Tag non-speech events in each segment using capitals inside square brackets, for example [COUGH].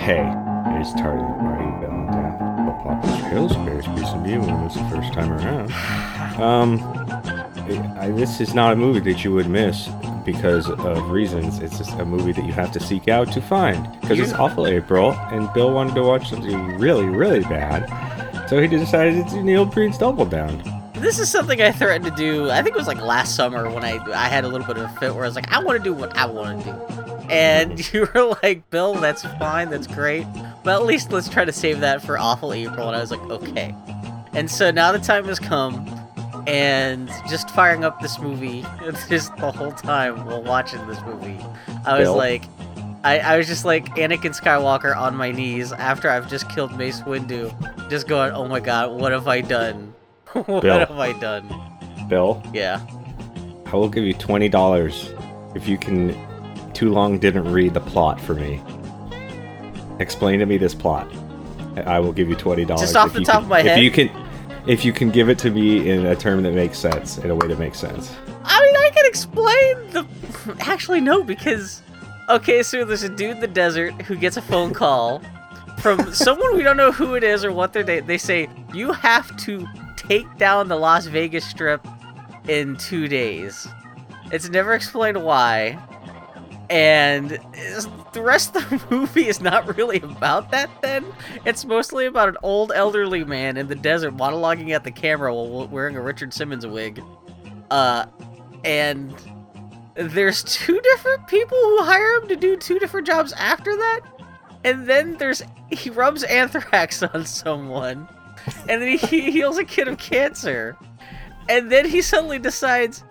Hey, it is tardy party Valentine. But Papa Trails bears piece of view it's the first time around. Um, I, I- this is not a movie that you would miss because of reasons. It's just a movie that you have to seek out to find because it's awful April, and Bill wanted to watch something really, really bad, so he decided to do Neil Breen's Double Down. This is something I threatened to do. I think it was like last summer when I I had a little bit of a fit where I was like, I want to do what I want to do, and [LAUGHS] you were like, Bill, that's fine, that's great, but at least let's try to save that for awful April. And I was like, okay. And so now the time has come, and just firing up this movie, [LAUGHS] just the whole time while watching this movie, I was Bill? like. I, I was just like Anakin Skywalker on my knees after I've just killed Mace Windu, just going, oh my god, what have I done? [LAUGHS] what Bill. have I done? Bill, Yeah. I will give you twenty dollars if you can. Too long didn't read the plot for me. Explain to me this plot. I will give you twenty dollars. Just off the top of my head? If you can, if you can give it to me in a term that makes sense, in a way that makes sense. I mean, I can explain the. Actually, no, because. Okay, so there's a dude in the desert who gets a phone call from someone we don't know who it is or what their name. They say, you have to take down the Las Vegas Strip in two days. It's never explained why. And the rest of the [LAUGHS] movie is not really about that then. It's mostly about an old elderly man in the desert monologuing at the camera while wearing a Richard Simmons wig. Uh, and there's two different people who hire him to do two different jobs after that. And then there's he rubs anthrax [LAUGHS] on someone, and then he, he heals a kid of cancer, and then he suddenly decides.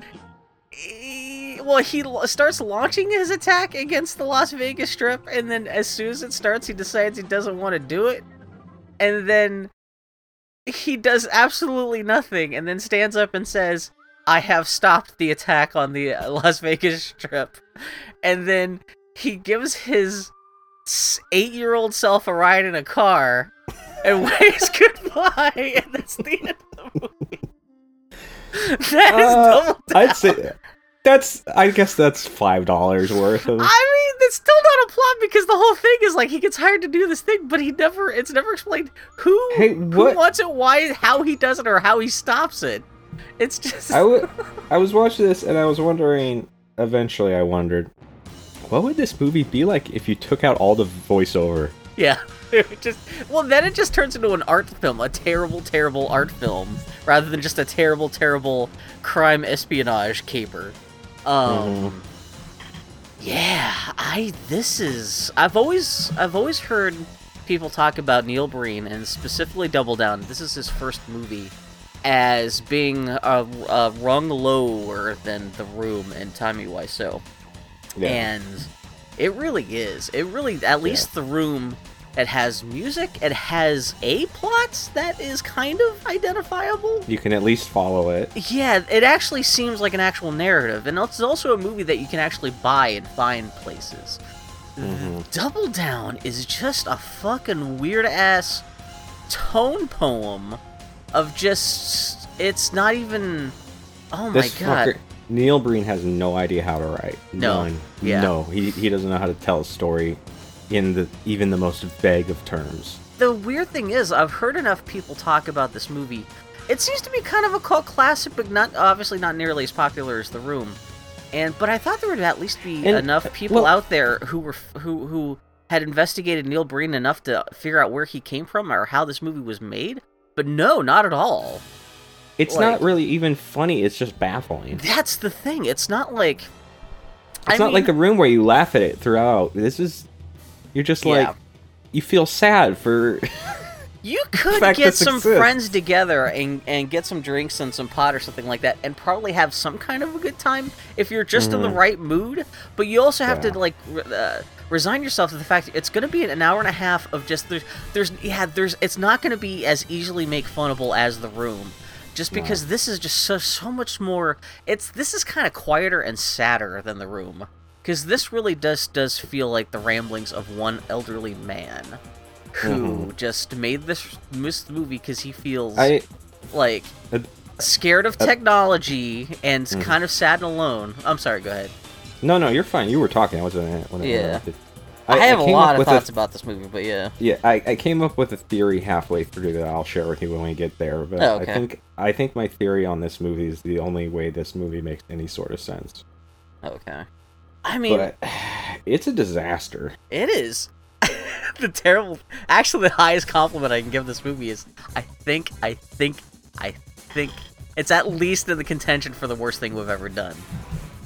Well, he l- starts launching his attack against the Las Vegas Strip, and then as soon as it starts, he decides he doesn't want to do it, and then he does absolutely nothing, and then stands up and says, I have stopped the attack on the uh, Las Vegas Strip. And then he gives his eight year old self a ride in a car and [LAUGHS] waves goodbye. And that's the end of the movie. [LAUGHS] That is Uh, double down. I'd say that's. I guess that's five dollars worth of. I mean, it's still not a plot because the whole thing is like he gets hired to do this thing, but he never, it's never explained who, Hey, who wants it, why, how he does it, or how he stops it. It's just. [LAUGHS] I was watching this and I was wondering. Eventually, I wondered, what would this movie be like if you took out all the voiceover? Yeah. [LAUGHS] It just well then it just turns into an art film, a terrible, terrible art film, rather than just a terrible, terrible crime espionage caper. Um Yeah, I this is I've always I've always heard people talk about Neil Breen and specifically Double Down. This is his first movie as being a, a rung lower than The Room and Tommy Wiseau and it really is. It really, at least the room, it has music. It has a plot that is kind of identifiable. you can at least follow it. Yeah, it actually seems like an actual narrative, and it's also a movie that you can actually buy and find places. Mhm. Double Down is just a fucking weird ass tone poem of just. It's not even. Oh my This god. fucker, Neil Breen has no idea how to write. No. None. Yeah. No, he he doesn't know how to tell a story in the even the most vague of terms. the weird thing is, I've heard enough people talk about this movie. It seems to be kind of a cult classic, but not obviously not nearly as popular as The Room. And but I thought there would at least be And, enough uh, people well- out there who were who who had investigated Neil Breen enough to figure out where he came from or how this movie was made. But no, not at all. It's Like- not really even funny. It's just baffling. That's the thing. It's not like It's I not mean- like the room where you laugh at it throughout. This is you're just Yeah. like you feel sad for [LAUGHS] You could get some exists. friends together and, and get some drinks and some pot or something like that and probably have some kind of a good time if you're just in the right mood. But you also have. Yeah. to like uh, resign yourself to the fact it's going to be an hour and a half of just there's there's yeah there's it's not going to be as easily make funnable as the room. Just because this is just so so much more it's this is kind of quieter and sadder than the room. Cuz this really does does feel like the ramblings of one elderly man who just made this this movie because he feels I like uh, scared of technology and kind of sad and alone. I'm sorry. Go ahead. No, no, you're fine. You were talking. I wasn't when it Yeah. interrupted. I, have a lot of thoughts A, about this movie, but yeah. yeah, I, I came up with a theory halfway through that I'll share with you when we get there. But Oh, okay. I think I think my theory on this movie is the only way this movie makes any sort of sense. Okay. I mean, But it's a disaster. it is. [LAUGHS] the terrible. Actually, the highest compliment I can give this movie is I think, I think, I think it's at least in the contention for the worst thing we've ever done.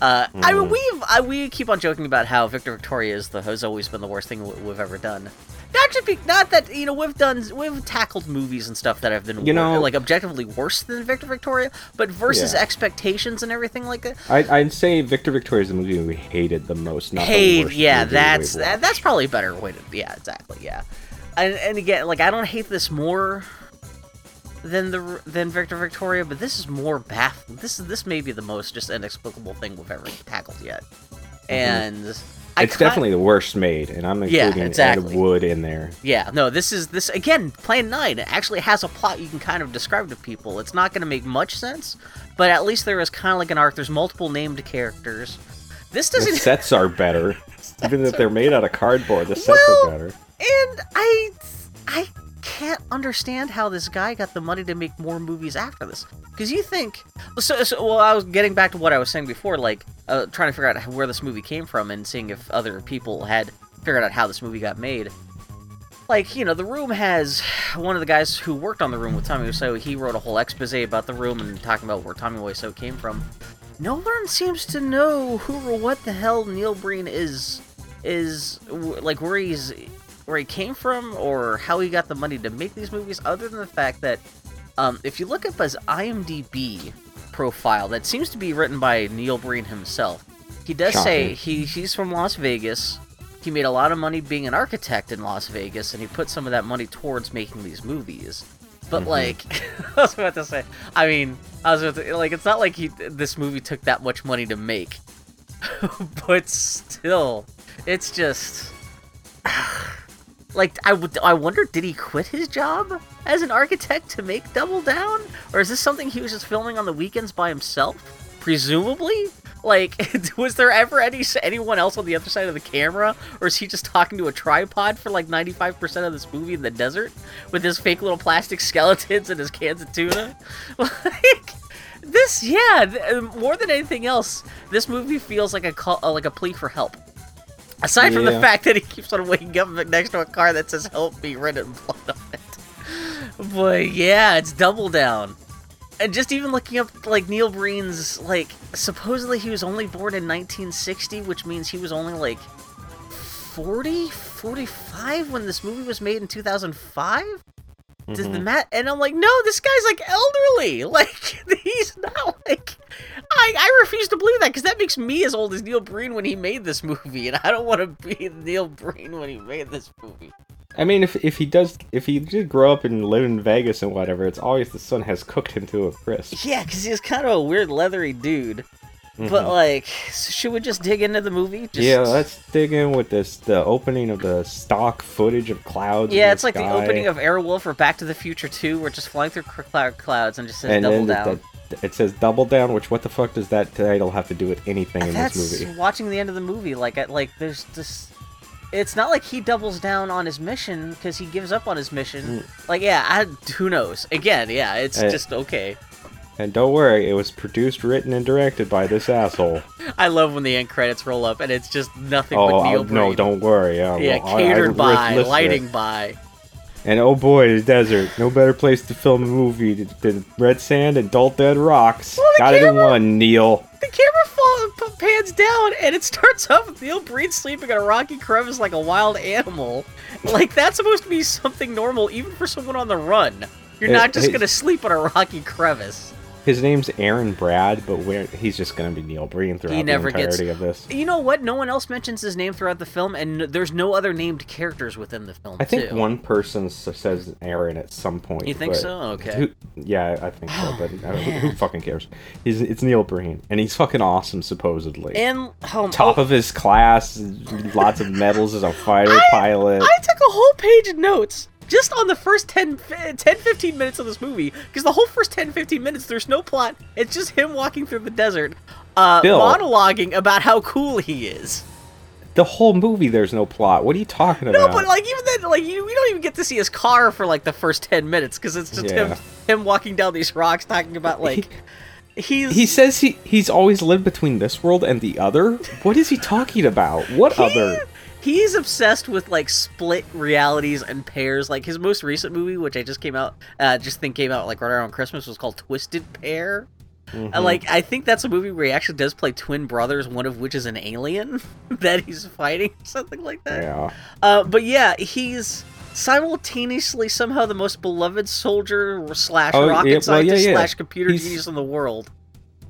Uh, I mean, Mm. we've I, we keep on joking about how Victor Victoria is the has always been the worst thing we've ever done. Not just be, not that you know we've done we've tackled movies and stuff that have been You know- like objectively worse than Victor Victoria, but versus Yeah. expectations and everything like that. I, I'd say Victor Victoria is the movie we hated the most. Not hate yeah that's that, that's probably a better way to yeah exactly yeah and, and again like i don't hate this more than the than victor victoria but this is more baff this is this may be the most just inexplicable thing we've ever tackled yet mm-hmm. and I it's definitely the worst made, and I'm Yeah, including exactly. Ed Wood in there. yeah no this is this again plan 9 actually has a plot you can kind of describe to people it's not going to make much sense but at least there is kind of like an arc there's multiple named characters this doesn't sets are [LAUGHS] better, even if they're made out of cardboard. The sets Well, are better. And I I can't understand how this guy got the money to make more movies after this. Because you think, so, so well, I was getting back to what I was saying before, like uh, trying to figure out where this movie came from and seeing if other people had figured out how this movie got made. Like you know, the room has one of the guys who worked on the room with Tommy Wiseau. He wrote a whole expose about the room and talking about where Tommy Wiseau came from. No one seems to know who or what the hell Neil Breen is is like where he's where he came from or how he got the money to make these movies other than the fact that um, if you look up his IMDb profile that seems to be written by Neil Breen himself he does say he he's from Las Vegas. He made a lot of money being an architect in Las Vegas and he put some of that money towards making these movies. But Mhm. like [LAUGHS] I was about to say I mean I was about to, like it's not like he this movie took that much money to make. [LAUGHS] But still it's just like I wonder did he quit his job as an architect to make Double Down? Or is this something he was just filming on the weekends by himself? Presumably? Like [LAUGHS] was there ever any anyone else on the other side of the camera? Or is he just talking to a tripod for like 95% of this movie in the desert? With his fake little plastic [LAUGHS] skeletons and his cans of tuna? [LAUGHS] Like this yeah uh, more than anything else this movie feels like a call, like a plea for help aside from the fact that he keeps on waking up next to a car that says help me written in blood on it. But yeah it's double down. And just even looking up like neil breen's like supposedly he was only born in 1960 which means he was only like 40 45 when this movie was made in 2005 does the Mhm. mat and I'm like, no, this guy's like elderly. [LAUGHS] Like he's not like I I refuse to believe that because that makes me as old as Neil Breen when he made this [LAUGHS] movie, and I don't want to be Neil Breen when he made this movie. I mean, if if he does, if he did grow up and live in Vegas and whatever, it's always the sun has cooked him to a crisp. Yeah, because he's kind of a weird leathery dude. But Mhm. like, should we just dig into the movie? Just, yeah, let's dig in with this the opening of the stock footage of clouds. Yeah, the it's like the opening of Airwolf or Back to the Future 2. We're just flying through cloud clouds and just says and double down. the- the- it says double down. Which what the fuck does that title have to do with anything in That's this movie? watching the end of the movie. Like, I- like there's this. It's not like he doubles down on his mission because he gives up on his mission. Like, yeah, I, who knows? Again, yeah, it's Uh, just okay. And don't worry, it was produced, written, and directed by this asshole. I love when the end credits roll up and it's just nothing oh, but Neil Breen. no, don't worry. Yeah, Yeah, well, I- I catered by, lighting by. And oh boy, the desert. No better place to film a movie than red sand and dull dead rocks. Well, Got it in camera- one, Neil. The camera fall, pans down and it starts off with Neil Breen sleeping in a rocky crevice like a wild animal. Like that's supposed to be something normal, even for someone on the run. You're It- not just it- gonna sleep in a rocky crevice. His name's Aaron Brad, but we're, he's just gonna be Neil Breen throughout never the gets- entirety of this. You know what? No one else mentions his name throughout the film, and there's no other named characters within the film. I think too. one person says Aaron at some point. You think so? Okay. Who, yeah, I think so. But uh, who, who fucking cares? He's, it's Neil Breen, and he's fucking awesome, supposedly. And um, Top oh, of his class, lots of medals as a fighter I- pilot. I took a whole page of notes just on the first 10, 10 15 minutes of this movie because the whole first 10 15 minutes there's no plot it's just him walking through the desert uh Bill. monologuing about how cool he is the whole movie. There's no plot. What are you talking about? No, but like even then, like you, we don't even get to see his car for like the first ten minutes because it's just him him walking down these rocks talking about like he's he says he he's always lived between this world and the other. What is he talking about? What he- other? He's obsessed with like split realities and pairs. Like his most recent movie, which I just came out, uh, just think came out like right around Christmas, was called Twisted Pair. Mhm. And, like I think that's a movie where he actually does play twin brothers, one of which is an alien [LAUGHS] that he's fighting, something like that. yeah. Uh, but yeah, he's simultaneously somehow the most beloved soldier slash Oh, rocket yeah, well, yeah, scientist yeah. slash computer He's- genius in the world.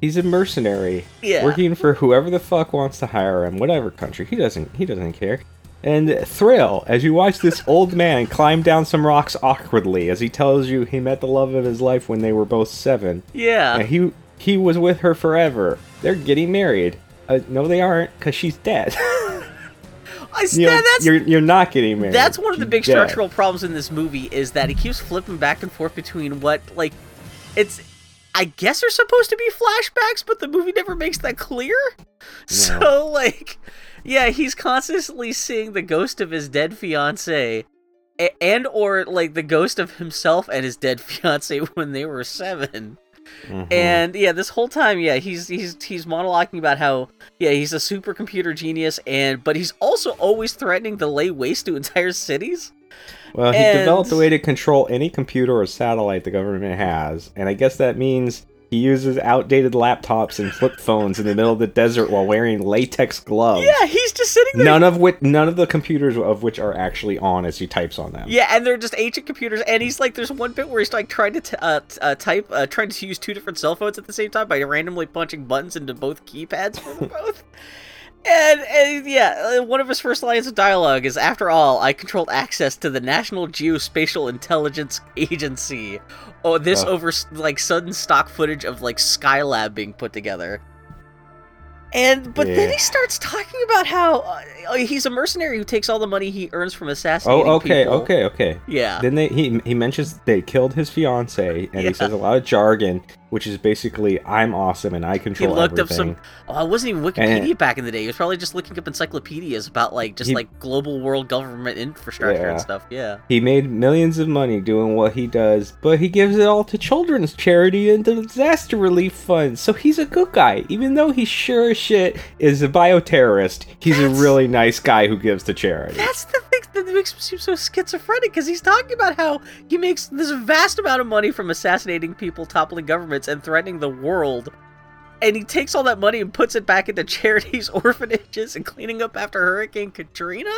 He's a mercenary. Yeah. Working for whoever the fuck wants to hire him, whatever country. He doesn't he doesn't care. And thrill as you watch this [LAUGHS] old man climb down some rocks awkwardly as he tells you he met the love of his life when they were both seven. Yeah. And he he was with her forever. They're getting married. Uh, no, they aren't, cause she's dead. [LAUGHS] I, you know, that's, you're, you're not getting married. That's one of the big dead. structural problems in this movie is that he keeps flipping back and forth between what like it's I guess they're supposed to be flashbacks, but the movie never makes that clear. So like yeah, he's constantly seeing the ghost of his dead fiance and or like the ghost of himself and his dead [LAUGHS] fiance when they were 7. Mhm. And yeah, this whole time, yeah, he's he's he's monologuing about how yeah he's a supercomputer genius, and but he's also always threatening to lay waste to entire cities. Well, he And- developed a way to control any computer or satellite the government has, and I guess that means he uses outdated laptops and flip phones in the middle of the desert while wearing latex gloves. Yeah, he's just sitting there. None of which, none of the computers of which are actually on as he types on them. Yeah, and they're just ancient computers, and he's like, there's one bit where he's like trying to t- uh, t- uh, type, uh, trying to use two different cell phones at the same time by randomly punching buttons into both keypads for them [LAUGHS] both. And, and yeah, uh, one of his first lines of dialogue is, "After all, I controlled access to the National Geospatial Intelligence Agency." Oh, this Ugh. over like sudden stock footage of like Skylab being put together. And but then he starts talking about how uh, he's a mercenary who takes all the money he earns from assassinating Oh, okay, people. okay, okay. Yeah. Then they, he he mentions they killed his fiance, and Yeah. he says a lot of jargon, which is basically "I'm awesome and I control. he looked everything." up some. Oh, it wasn't even Wikipedia And- back in the day. He was probably just looking up encyclopedias about like just He- like global world government infrastructure Yeah. and stuff. Yeah. He made millions of money doing what he does, but he gives it all to children's charity and the disaster relief fund. So he's a good guy, even though he sure as shit is a bioterrorist. He's That's- a really nice guy who gives to charity. That's the thing that makes him seem so schizophrenic because he's talking about how he makes this vast amount of money from assassinating people, toppling governments, and threatening the world. And he takes all that money and puts it back into [LAUGHS] charities, orphanages, and cleaning up after Hurricane Katrina.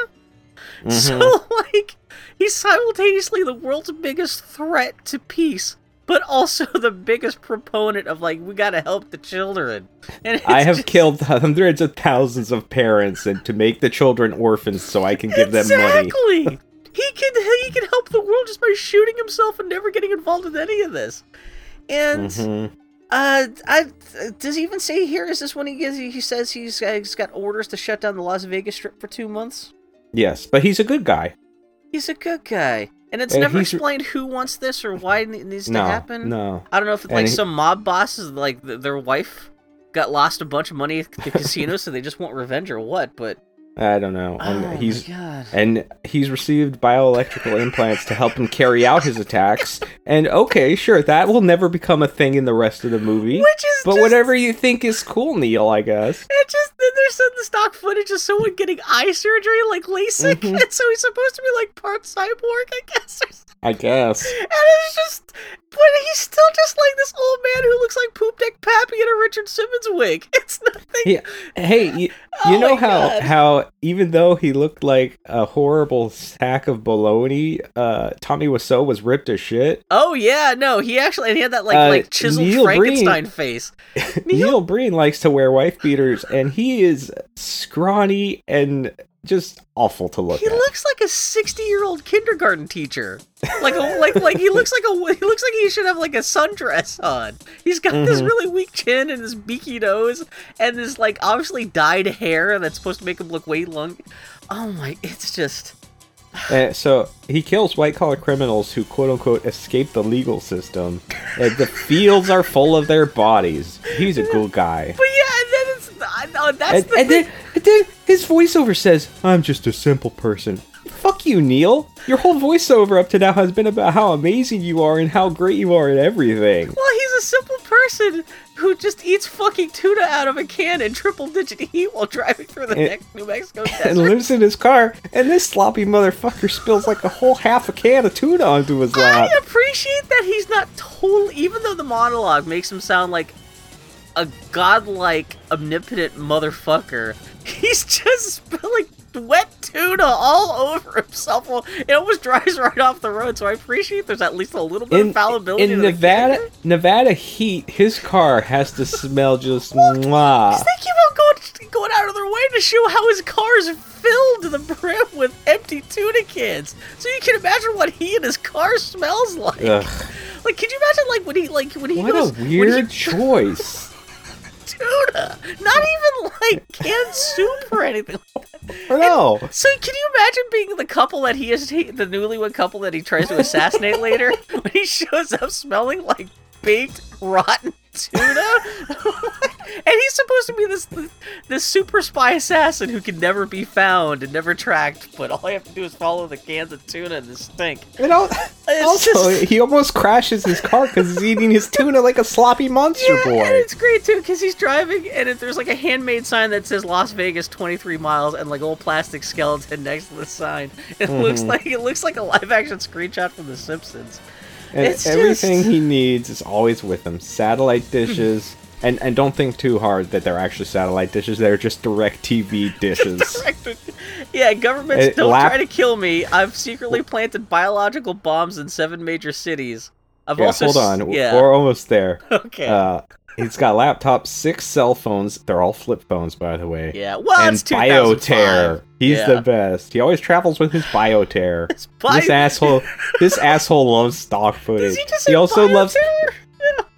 Mhm. So, [LAUGHS] like, he's simultaneously the world's biggest threat to peace, but also [LAUGHS] the biggest proponent of, like, we gotta help the children. And I have just- killed [LAUGHS] hundreds of thousands of parents and to make the children orphans so I can give them money. Exactly. He can he can help the world just by shooting himself and never getting involved with any of this. And Mhm. uh, I does he even say here? Is this when he gives? He says he's, uh, he's got orders to shut down the Las Vegas Strip for two months. Yes, but he's a good guy. He's a good guy, and it's And never explained who wants this or why it needs No, to happen. no. I don't know if it's like he- some mob bosses, like th- their wife got lost a bunch of money at the casino, [LAUGHS] so they just want revenge or what. But I don't know. oh And he's my god. and he's received bioelectrical implants to help him carry out his attacks. [LAUGHS] And okay, sure, that will never become a thing in the rest of the movie. Which is but just- whatever you think is cool, Neil, I guess. It just then there's some the stock footage of someone getting eye surgery, like LASIK, Mhm. [LAUGHS] and so he's supposed to be like part cyborg, I guess. I guess. And it's just, but he's still just like this old man who looks like Poop Deck Pappy in a Richard Simmons wig. [LAUGHS] It's nothing. Yeah. Hey, you, [LAUGHS] Oh you know how God. how even though he looked like a horrible sack of bologna, uh, Tommy Wiseau was ripped as shit. Oh yeah, no, he actually and he had that like Uh, like chiseled Neil Breen- Frankenstein face. [LAUGHS] Neil Breen likes to wear wife beaters, and he is scrawny and just awful to look at He at. looks like a sixty-year-old kindergarten teacher. Like a like like he looks like a he looks like he should have like a sundress on. He's got this Mhm. really weak chin and this beaky nose and this like obviously dyed hair that's supposed to make him look way long. Oh my! It's just Uh, so he kills white collar criminals who quote unquote escape the legal system. The fields are full of their bodies. He's a [LAUGHS] good guy. but yeah, and then it's I know that's And, the and then then his voiceover says, "I'm just a simple person." Fuck you, Neil. Your whole voiceover up to now has been about how amazing you are and how great you are at everything. Well, he's a simple person who just eats fucking tuna out of a can in triple digit heat while driving through the And- next New Mexico [LAUGHS] desert. And lives in his car, and this sloppy motherfucker spills like a whole half a can of tuna onto his lap. I appreciate that he's not total, even though the monologue makes him sound like a godlike, omnipotent motherfucker. [LAUGHS] He's just spilling wet tuna all over himself. Well, it almost [LAUGHS] drives right off the road. So I appreciate there's at least a little bit In, of fallibility. in Nevada, character. Nevada heat, his car has to smell just [LAUGHS] mwah. He's thinking about going, going out of their way to show how his car is filled to the brim with empty tuna cans. So you can imagine what he and his car smells like. Ugh, Like, could you imagine like when he like when he what goes a when he weird choice. Tuna, not even like canned soup or anything. I know. So can you imagine being the couple that he is, the newlywed couple that he tries to assassinate later, [LAUGHS] when he shows up smelling like baked rotten tuna, [LAUGHS] and he's supposed to be this this super spy assassin who can never be found and never tracked, but all I have to do is follow the cans of tuna and the stink. And al- [LAUGHS] It's also, just- he almost crashes his car because he's eating his tuna like a sloppy monster Yeah, boy. and it's great too because he's driving and it, there's like a handmade sign that says Las Vegas 23 miles and like old plastic skeleton next to the sign. [LAUGHS] It looks Mm-hmm. like it looks like a live action screenshot from The Simpsons. And It's everything just- he needs is always with him. Satellite dishes. and and don't think too hard that they're actually satellite dishes. They're just DirecTV [LAUGHS] dishes. Directed- Yeah, governments Eh, don't lap- try to kill me. I've secretly planted biological bombs in seven major cities. I've yeah, also hold on. Yeah. We're almost there. [LAUGHS] okay. Uh, he's got laptops, six cell phones. They're all flip phones, by the way. yeah. Well, and it's 2005. Bioterror. He's Yeah. the best. He always travels with his Bioterror. [LAUGHS] Bio- this asshole. This asshole loves stock footage. Does he just say also loves.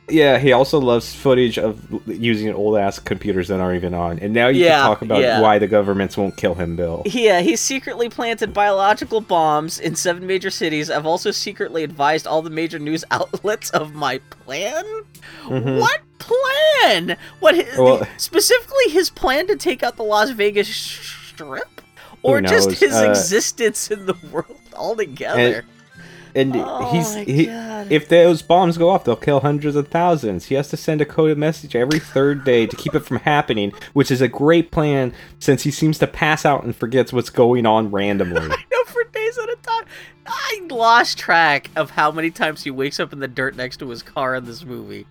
Yeah, he also loves footage of using old ass computers that aren't even on. And now you Yeah, can talk about yeah. why the governments won't kill him, Bill. Yeah, he secretly planted biological bombs in seven major cities. I've also secretly advised all the major news [LAUGHS] outlets of my plan. Mhm. What plan? What his, Well- specifically his plan to take out the Las Vegas Strip, or just his Uh, existence in the world [LAUGHS] altogether? And Oh he's he, if those bombs go off, they'll kill hundreds of thousands. He has to send a coded message every third day to keep it from happening, which is a great plan since he seems to pass out and forgets what's going on randomly. [LAUGHS] I know for days at a time. I lost track of how many times he wakes up in the dirt next to his car in this movie.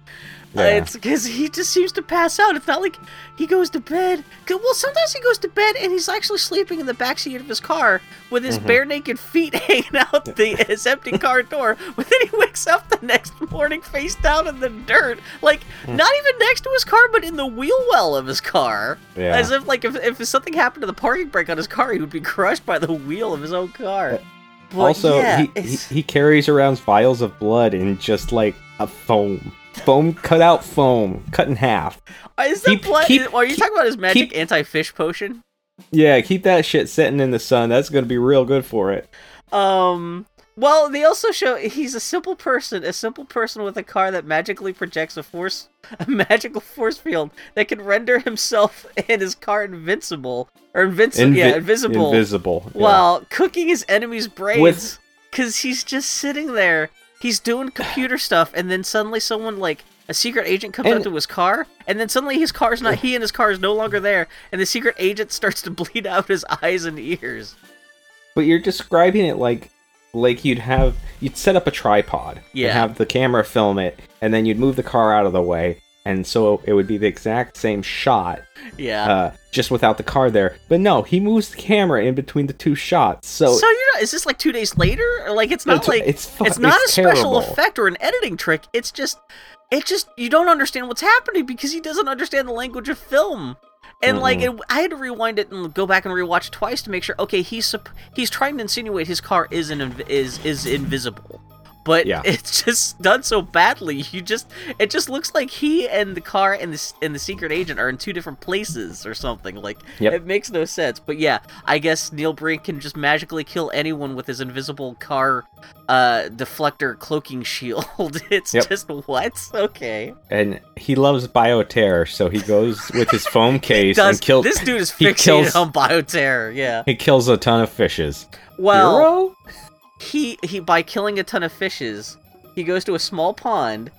Uh, it's because he just seems to pass out. It's not like he goes to bed. Well, sometimes he goes to bed and he's actually sleeping in the backseat of his car with his Mm-hmm. bare naked feet [LAUGHS] hanging out the his empty car door. [LAUGHS] But then he wakes up the next morning face down in the dirt, like Mm. not even next to his car, but in the wheel well of his car. Yeah. As if like if, if something happened to the parking brake on his car, he would be [LAUGHS] crushed by the wheel of his own car. But also, yeah, he, he he carries around vials of blood in just like a foam, foam cut out foam, cut in half. is the keep- blood? keep- are you keep- talking about his magic keep- anti-fish potion? Yeah, keep that shit sitting in the sun. That's gonna be real good for it. Um. Well, they also show he's a simple person, a simple person with a car that magically projects a force, [LAUGHS] a magical force field that can render himself and his car invincible or invincible, Invi- yeah, invisible, Invisible. yeah. while cooking his enemy's brains. With- Cause he's just sitting there, he's doing computer stuff, and then suddenly someone like a secret agent comes And- up to his car, and then suddenly his car's not he and his car is no longer there, and the secret agent starts to [LAUGHS] bleed out his eyes and ears. But you're describing it like like you'd have you'd set up a tripod Yeah. and have the camera film it and then you'd move the car out of the way and so it would be the exact same shot Yeah. uh, just without the car there. But no, he moves the camera in between the two shots. So, So you're—is this like two days later? Or like it's not It's- like it's fu- it's not it's a special effect or an editing trick. It's just it just you don't understand what's happening because he doesn't understand the language of film. And like it, I had to rewind it and go back and rewatch twice to make sure. Okay, he's he's trying to insinuate his car is an inv- is is invisible, but Yeah. [LAUGHS] it's just done so badly. You just it just looks like he and the car and the and the secret agent are in two different places or something. Like Yep. it makes no sense. But yeah, I guess Neil Breen can just magically kill anyone with his invisible car uh deflector cloaking [LAUGHS] shield. it's Yep. just what? Okay. And he loves bioterror, so he goes with his foam [LAUGHS] case and kills. this dude is fixated kills- on bioterror? Yeah. He kills a ton of fishes. Well? He he by killing a ton of fishes, he goes to a small pond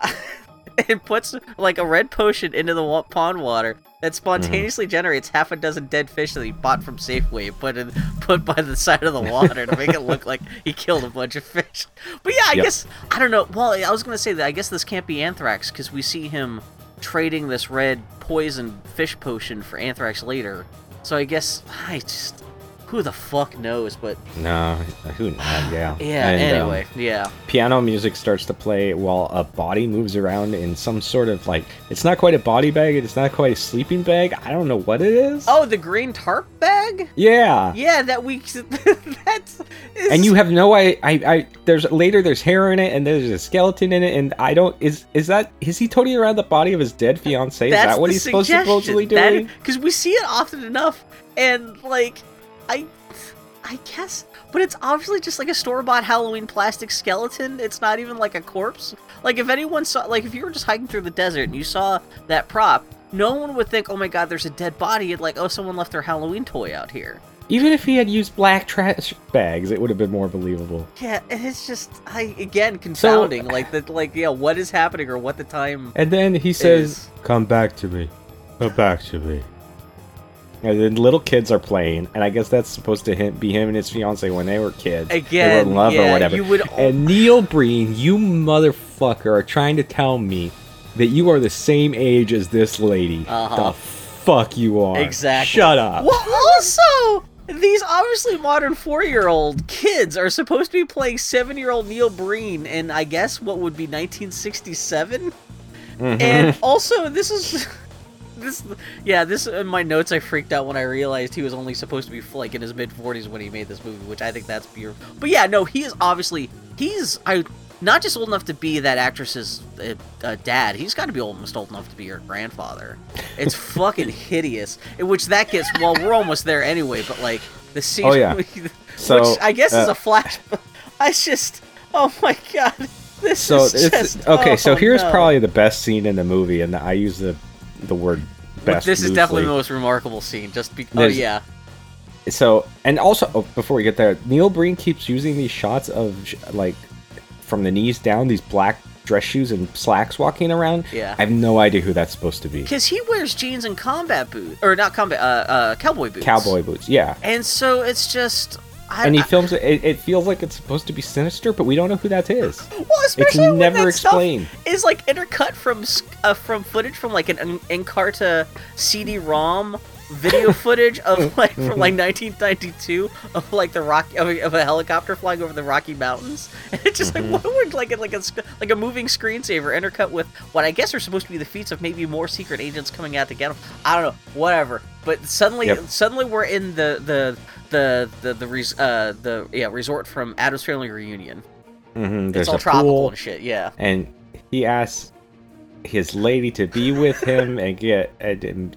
[LAUGHS] and puts like a red potion into the wa- pond water that mhm. spontaneously generates half a dozen dead fish that he bought from Safeway and put in put by the side of the [LAUGHS] water to make it look like he killed a bunch of fish. But yeah, I Yep. guess I don't know. Well, I was gonna say that I guess this can't be anthrax because we see him trading this red poison fish potion for anthrax later. So I guess I just who the fuck knows, but No, who knows? [SIGHS] Yeah. yeah, And, um, anyway, yeah. piano music starts to play while a body moves around in some sort of like it's not quite a body bag it's not quite a sleeping bag i don't know what it is Oh, the green tarp bag? yeah Yeah, that we [LAUGHS] that's is- and you have no I, I i there's later there's hair in it and there's a skeleton in it and i don't is is that is he toting around the body of his dead fiance is that what he's supposed to supposedly suggestion. doing Because we see it often enough, and like, I, I guess, but it's obviously just like a store bought Halloween plastic skeleton. It's not even like a corpse. Like if anyone saw, like if you were just hiking through the desert and you saw that prop. No one would think, "Oh my God, there's a dead body." Like, "Oh, someone left their Halloween toy out here." even if he had used black trash bags it would have been more believable Yeah, and it's just, I again confounding. like the, like yeah, what is happening or what the time And then he says, Is- "Come back to me, come back to me." And then little kids are playing, and I guess that's supposed to him, be him and his fiance when they were kids. Again, they were in love yeah, or whatever. you would- And Neil Breen, you motherfucker, are trying to tell me that you are the same age as this lady. Uh-huh. The fuck you are. Exactly. Shut up. Well, also, these obviously modern four-year-old kids are supposed to be playing seven-year-old Neil Breen in, I guess, what would be 1967. Mhm. And also, this is. This, yeah, this in my notes. I freaked out when I realized he was only supposed to be like in his mid forties when he made this movie, which I think that's beautiful. But yeah, no, he is obviously he's I not just old enough to be that actress's uh, uh, dad. He's got to be almost old enough to be her grandfather. It's [LAUGHS] fucking hideous. In which that gets well, we're almost there anyway. But like the scene, Oh, yeah. [LAUGHS] which So, I guess is uh, a flash. [LAUGHS] I just, oh my god, this so is it's just okay. so oh, here's no. probably the best scene in the movie, and I use the the word But best. this is definitely the most remarkable scene. Just because, oh yeah, so and also oh, before we get there neil breen keeps using these shots of like from the knees down these black dress shoes and slacks walking around Yeah. i have no idea who that's supposed to be because he wears jeans and combat boots, or not combat, uh, uh, cowboy boots. cowboy boots yeah And so it's just, I, and he films it, it it feels like it's supposed to be sinister but we don't know who that is. Well, it's especially when never explained Is like intercut from uh, from footage from like an En- Encarta CD-ROM video footage of [LAUGHS] like from like 1992 of like the rock of a, of a helicopter flying over the Rocky Mountains, [LAUGHS] and it's just Mm-hmm. like what would like a, like a like a moving screensaver intercut with what I guess are supposed to be the feats of maybe more secret agents coming out to get him. I don't know, whatever. But suddenly, Yep. suddenly we're in the the the the the res- uh the yeah resort from Addams Family Reunion. hmm it's all tropical pool and shit. Yeah. and he asks his lady to be with him and get and, and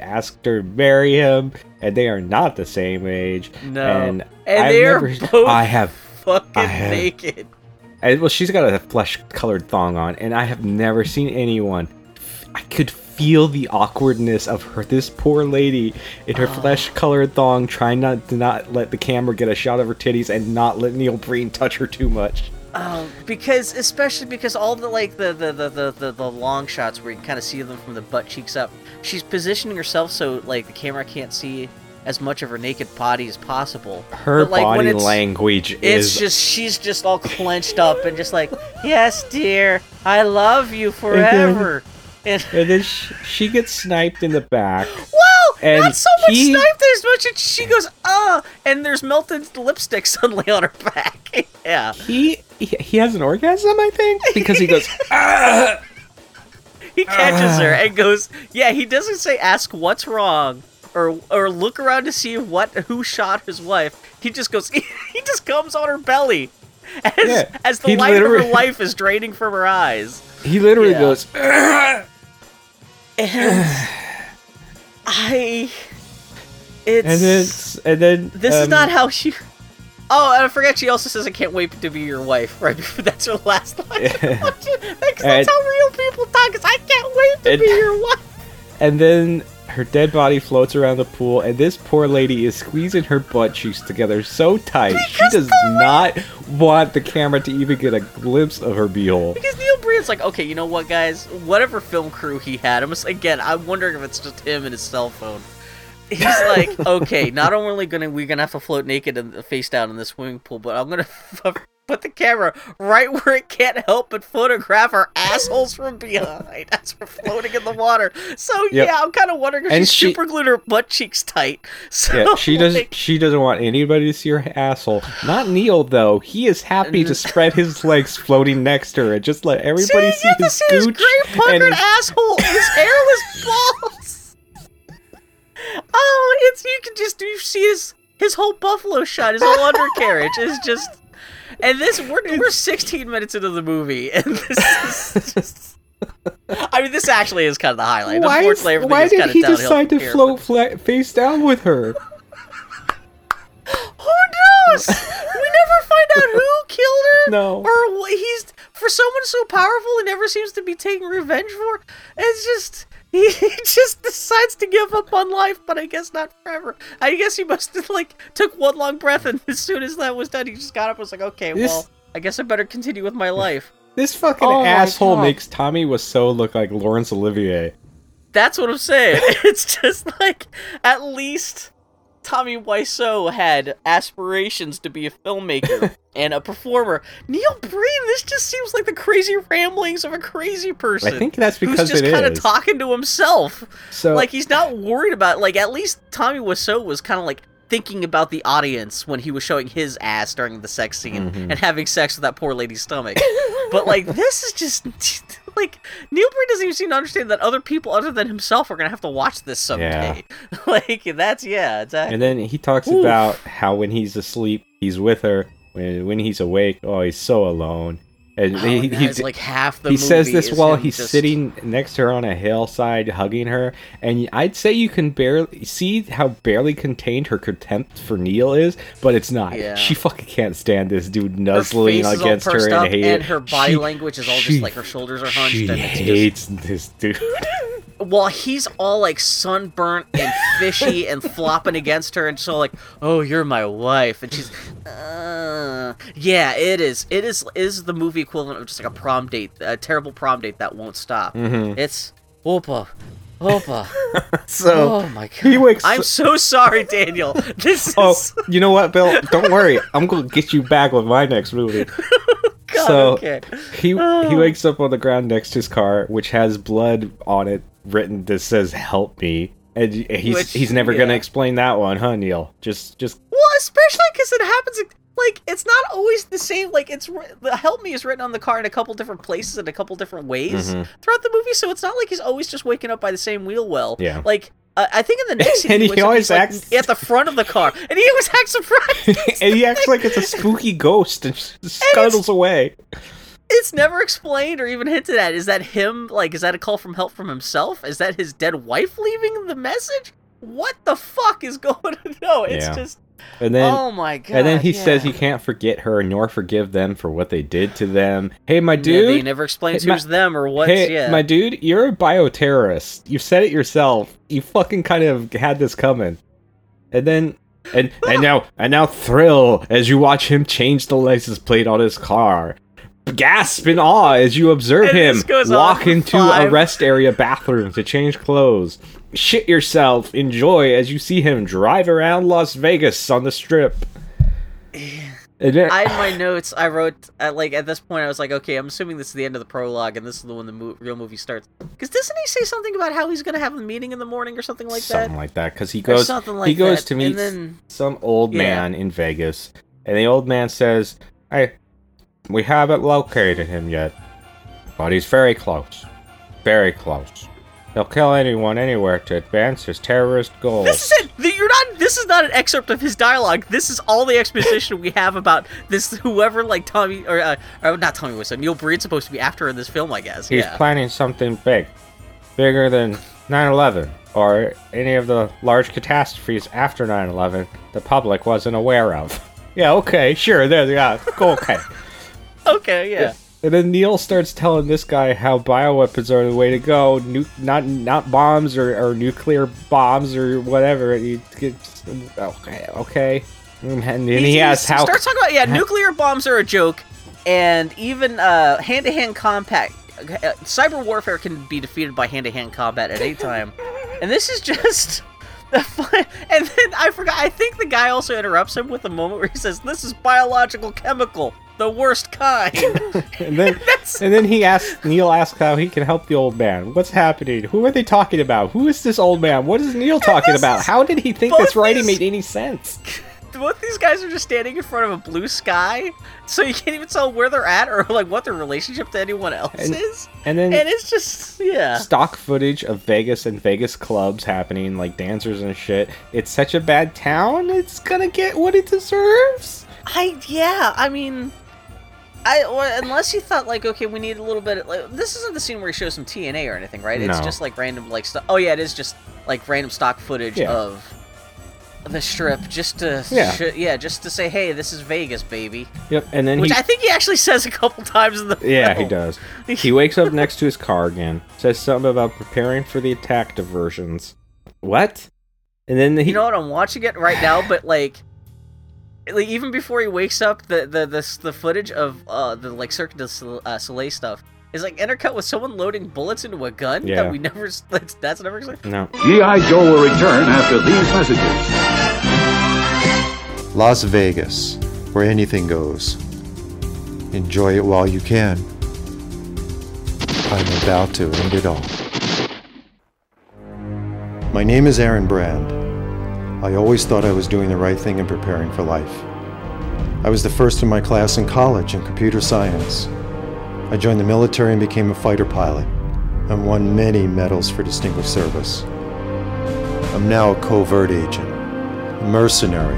asked her to marry him and they are not the same age No. and, And they're both i have fucking I have- naked. And, well, she's got a flesh-colored thong on, and I have never seen anyone. I could feel the awkwardness of her, this poor lady, in her Oh. flesh-colored thong, trying not to not let the camera get a shot of her titties and not let Neil Breen touch her too much. Um, because especially because all the like the the, the, the, the the long shots where you kind of see them from the butt cheeks up, she's positioning herself so like the camera can't see as much of her naked body as possible. Her But, like, when body it's- language It's is just she's just all clenched up and just like, yes, dear, I love you [LAUGHS] forever. And [LAUGHS] and then she, she gets sniped in the back. wow, And not so much he- sniped as much as she goes, uh, and there's melted lipstick [LAUGHS] suddenly on her back. yeah. He, he he has an orgasm, I think, because he goes. [LAUGHS] "Ah!" He catches her Ah. and goes, "Yeah." He doesn't say ask what's wrong or or look around to see what who shot his wife. He just goes, [LAUGHS] he just comes on her belly, as, Yeah, as the he light of her life is draining from her eyes. He literally Yeah. goes. And I. It's. and then and then This is um, not how she. Oh, and I forget. She also says, "I can't wait to be your wife." [LAUGHS] Right, before that's her last line. Because that's And- how real people talk. Is I can't wait to and- be your wife. [LAUGHS] And then her dead body floats around the pool, and this poor lady is squeezing her butt cheeks together so tight. she does not want the camera to even get a glimpse of her beehole. Because Neil Breen's like, okay, you know what, guys? Whatever film crew he had, I'm just, again, I'm wondering if it's just him and his cell phone. He's [LAUGHS] like, okay, not only gonna we're gonna have to float naked and face down in the swimming pool, but I'm gonna [LAUGHS] put the camera right where it can't help but photograph our assholes from behind as we're floating in the water. So Yep. yeah, I'm kind of wondering if And she she- super glued her butt cheeks tight. [LAUGHS] So Yeah, she doesn't. like, She doesn't want anybody to see her asshole. Not Neil though. He is happy to spread his legs floating next to her and just let everybody see, see, his see his great and puckered his- asshole, his hairless balls. Oh, it's you can just you see his his whole buffalo shot, his whole undercarriage is just. And this we're we're 16 minutes into the movie, and this is just. I mean, this actually is kind of the highlight. Why, Unfortunately, everything why did he decide to here, float flat, face down with her? Who knows? we never find out who killed her. No. Or what he's for someone so powerful he never seems to be taking revenge for. It's just [LAUGHS] he just decides to give up on life, but I guess not forever. I guess he must have like took one long breath, and as soon as that was done, he just got up and was like, "Okay, This- well, I guess I better continue with my [LAUGHS] life." This fucking Oh asshole makes Tommy Wiseau look like Laurence Olivier. That's what I'm saying. [LAUGHS] It's just like at least Tommy Wiseau had aspirations to be a filmmaker [LAUGHS] and a performer. Neil Breen, this just seems like the crazy ramblings of a crazy person. I think that's who's because just kind of talking to himself. So Like he's not worried about like at least Tommy Wiseau was kind of like thinking about the audience when he was showing his ass during the sex scene Mhm. and having sex with that poor lady's stomach. but like [LAUGHS] this is just [LAUGHS] [LAUGHS] like Neil Breen doesn't even seem to understand that other people other than himself are gonna have to watch this someday. Yeah. [LAUGHS] like that's yeah, exactly. And then he talks Oof. about how when he's asleep, he's with her. When when he's awake, oh, he's so alone. And Oh, he, that like half the he says this while he's just- sitting next to her on a hillside, hugging her. And I'd say you can barely see how barely contained her contempt for Neil is, but it's not. Yeah. She fucking can't stand this dude nuzzling against her and hate and her body She- language is all she- just like her shoulders are hunched She and it's just hates this dude. [LAUGHS] while he's all like sunburnt and fishy [LAUGHS] and flopping against her and so like oh you're my wife and she's uh yeah it is it is is the movie equivalent of just like a prom date a terrible prom date that won't stop Mhm. it's opa opa [LAUGHS] So oh my god he wakes. i'm so sorry daniel [LAUGHS] this is Oh, you know what, Bill? Don't worry. I'm gonna get you back with my next movie. god so- okay He he Oh. wakes up on the ground next to his car, which has blood on it written that says "Help me," and he's Which- he's never gonna explain that one, huh, Neil? Just just Well, especially because it happens like it's not always the same. Like it's the help me is written on the car in a couple different places in a couple different ways Mhm. throughout the movie. So it's not like he's always just waking up by the same wheel well. Yeah. Like uh, I think in the next [LAUGHS] scene, And he up, always like, acts- at the front of the car, and he always acts surprised. [LAUGHS] and he acts [LAUGHS] like it's a spooky ghost and just scuttles away. It's never explained or even hinted at. Is that him? Like, is that a call from help from himself? Is that his dead wife leaving the message? What the fuck is [LAUGHS] going on? No, it's Yeah. just. And then oh my god. and then he yeah. says he can't forget her nor forgive them for what they did to them. Hey, my Yeah, dude. they never explains Hey, my- who's them or what's. hey, yeah. my dude, you're a bioterrorist. You said it yourself. You fucking kind of had this coming. And then and and [LAUGHS] now and now thrill as you watch him change the license plate on his car. Gasp in awe as you observe And him this goes on walk into five- a rest area bathroom to change clothes. Shit yourself, enjoy as you see him drive around Las Vegas on the strip. And then, I in my notes I wrote at like at this point I was like, okay, I'm assuming this is the end of the prologue and this is the when the mo- real movie starts. Because doesn't he say something about how he's gonna have a meeting in the morning or something like something that? Something like that because he goes like he goes that. to meet then some old Yeah. man in Vegas, and the old man says, "Hey, we haven't located him yet, but he's very close, very close." He'll kill anyone anywhere to advance his terrorist goals. This is it. The- You're not. This is not an excerpt of his dialogue. This is all the exposition we have about this. Whoever like Tommy or, uh, or not Tommy Wiseau, Neil Breen's supposed to be after in this film, I guess. He's yeah. planning something big, bigger than 9/11 or any of the large catastrophes after 9/11 the public wasn't aware of. Yeah, okay, sure, there, yeah, okay. [LAUGHS] [LAUGHS] okay. Yeah. And then Neil starts telling this guy how bioweapons are the way to go, nu- not not bombs or, or nuclear bombs or whatever. He gets, okay, okay. And then he, He- asks how starts talking about yeah, nuclear bombs are a joke, and even uh, hand-to-hand combat, uh, cyber warfare can be defeated by hand-to-hand combat at any time, and this is just. [LAUGHS] And then I forgot. I think the guy also interrupts him with a moment where he says, "This is biological chemical, the worst kind." [LAUGHS] and then [LAUGHS] and then he asks Neil asks how he can help the old man. What's happening? Who are they talking about? Who is this old man? What is Neil talking about? How did he think this writing these- made any sense? [LAUGHS] Both these guys are just standing in front of a blue sky, so you can't even tell where they're at or like what their relationship to anyone else And- is. And then And it's just yeah. stock footage of Vegas and Vegas clubs happening, like dancers and shit. It's such a bad town. It's gonna get what it deserves. I yeah, I mean, I well, unless you thought like okay, we need a little bit. Of, Like, this isn't the scene where he shows some TNA or anything, right? It's No. just like random like stuff. Oh yeah, it is just like random stock footage Yeah. of the strip, just to Yeah. sh- yeah, just to say hey, this is Vegas, baby. Yep. And then Which he I think he actually says a couple [LAUGHS] times in the Yeah, he film. does. [LAUGHS] He wakes up next to his car again. Says something about preparing for the attack diversions. What? And then he You know what? I'm watching it right now, but like. Like even before he wakes up, the the the, the footage of uh the like Cirque du uh, Soleil stuff is like intercut with someone loading bullets into a gun Yeah. that we never [LAUGHS] that's, that's never seen. no. G.I. Joe will return after these messages. Las Vegas, where anything goes. Enjoy it while you can. I'm about to end it all. My name is Aaron Brand. I always thought I was doing the right thing and preparing for life. I was the first in my class in college in computer science. I joined the military and became a fighter pilot and won many medals for distinguished service. I'm now a covert agent, a mercenary,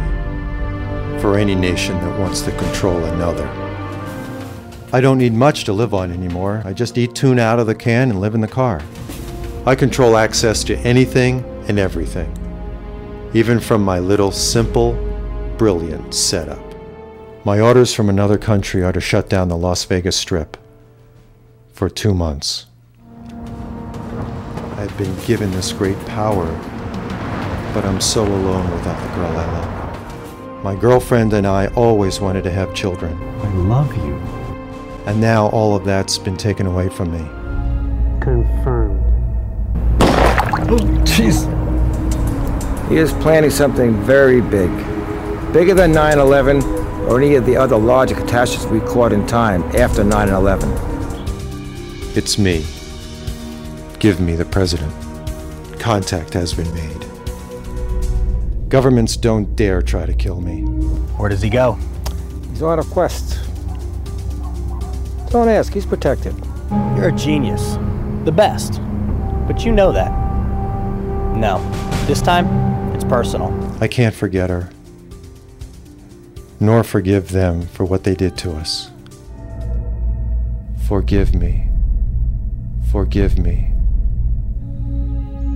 for any nation that wants to control another. I don't need much to live on anymore. I just eat tuna out of the can and live in the car. I control access to anything and everything, even from my little simple, brilliant setup. My orders from another country are to shut down the Las Vegas Strip for two months. I've been given this great power, but I'm so alone without the girl I love. My girlfriend and I always wanted to have children, I love you. and now all of that's been taken away from me. Confirmed. Oh, jeez. He is planning something very big. Bigger than 9 11 or any of the other larger catastrophes we caught in time after 9 11. It's me. Give me the president. Contact has been made. Governments don't dare try to kill me. Where does he go? He's on a quest. Don't ask, he's protected. You're a genius. The best. But you know that. No. This time, it's personal. I can't forget her, nor forgive them for what they did to us. Forgive me. Forgive me.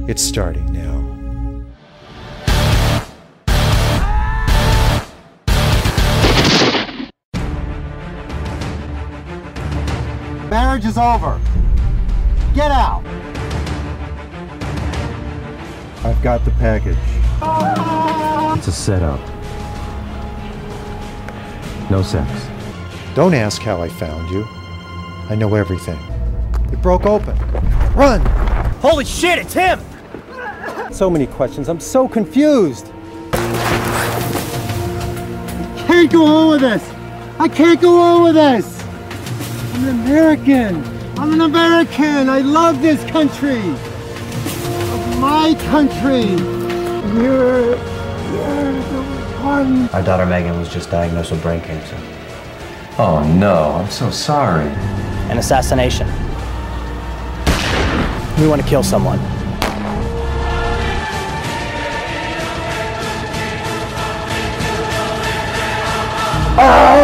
It's starting now. Marriage is over. Get out. I've got the package. It's a setup. No sex. Don't ask how I found you. I know everything. It broke open. Run! Holy shit, it's him! So many questions. I'm so confused. I can't go on with this. I can't go on with this. I'm an American. I'm an American. I love this country. My country. You're, you're the one. Our daughter Megan was just diagnosed with brain cancer. Oh no, I'm so sorry. An assassination. We want to kill someone. Ah!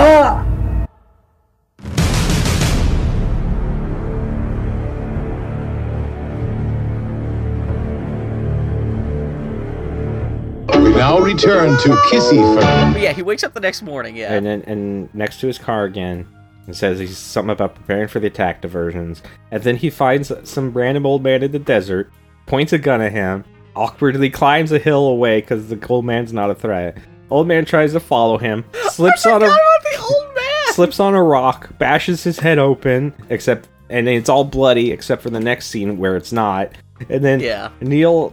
Return to Kissyford. But yeah, he wakes up the next morning. Yeah. And then and next to his car again, it says he's something about preparing for the attack diversions. And then he finds some random old man in the desert, points a gun at him, awkwardly climbs a hill away because the old man's not a threat. Old man tries to follow him, [LAUGHS] slips on a about the old man. slips on a rock, bashes his head open, except and it's all bloody except for the next scene where it's not. And then Yeah. Neil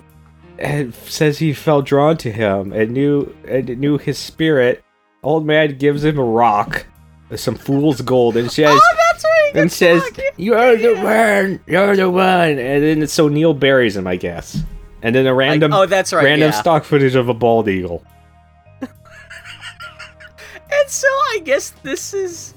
eh, says he felt drawn to him and knew and knew his spirit. Old man gives him a rock, some fool's gold, and says Oh, that's right. and says, "You're the one, you're the one." And then so Neil buries him, I guess. And then a random, oh, that's right, random yeah. stock footage of a bald eagle. [LAUGHS] And so I guess this is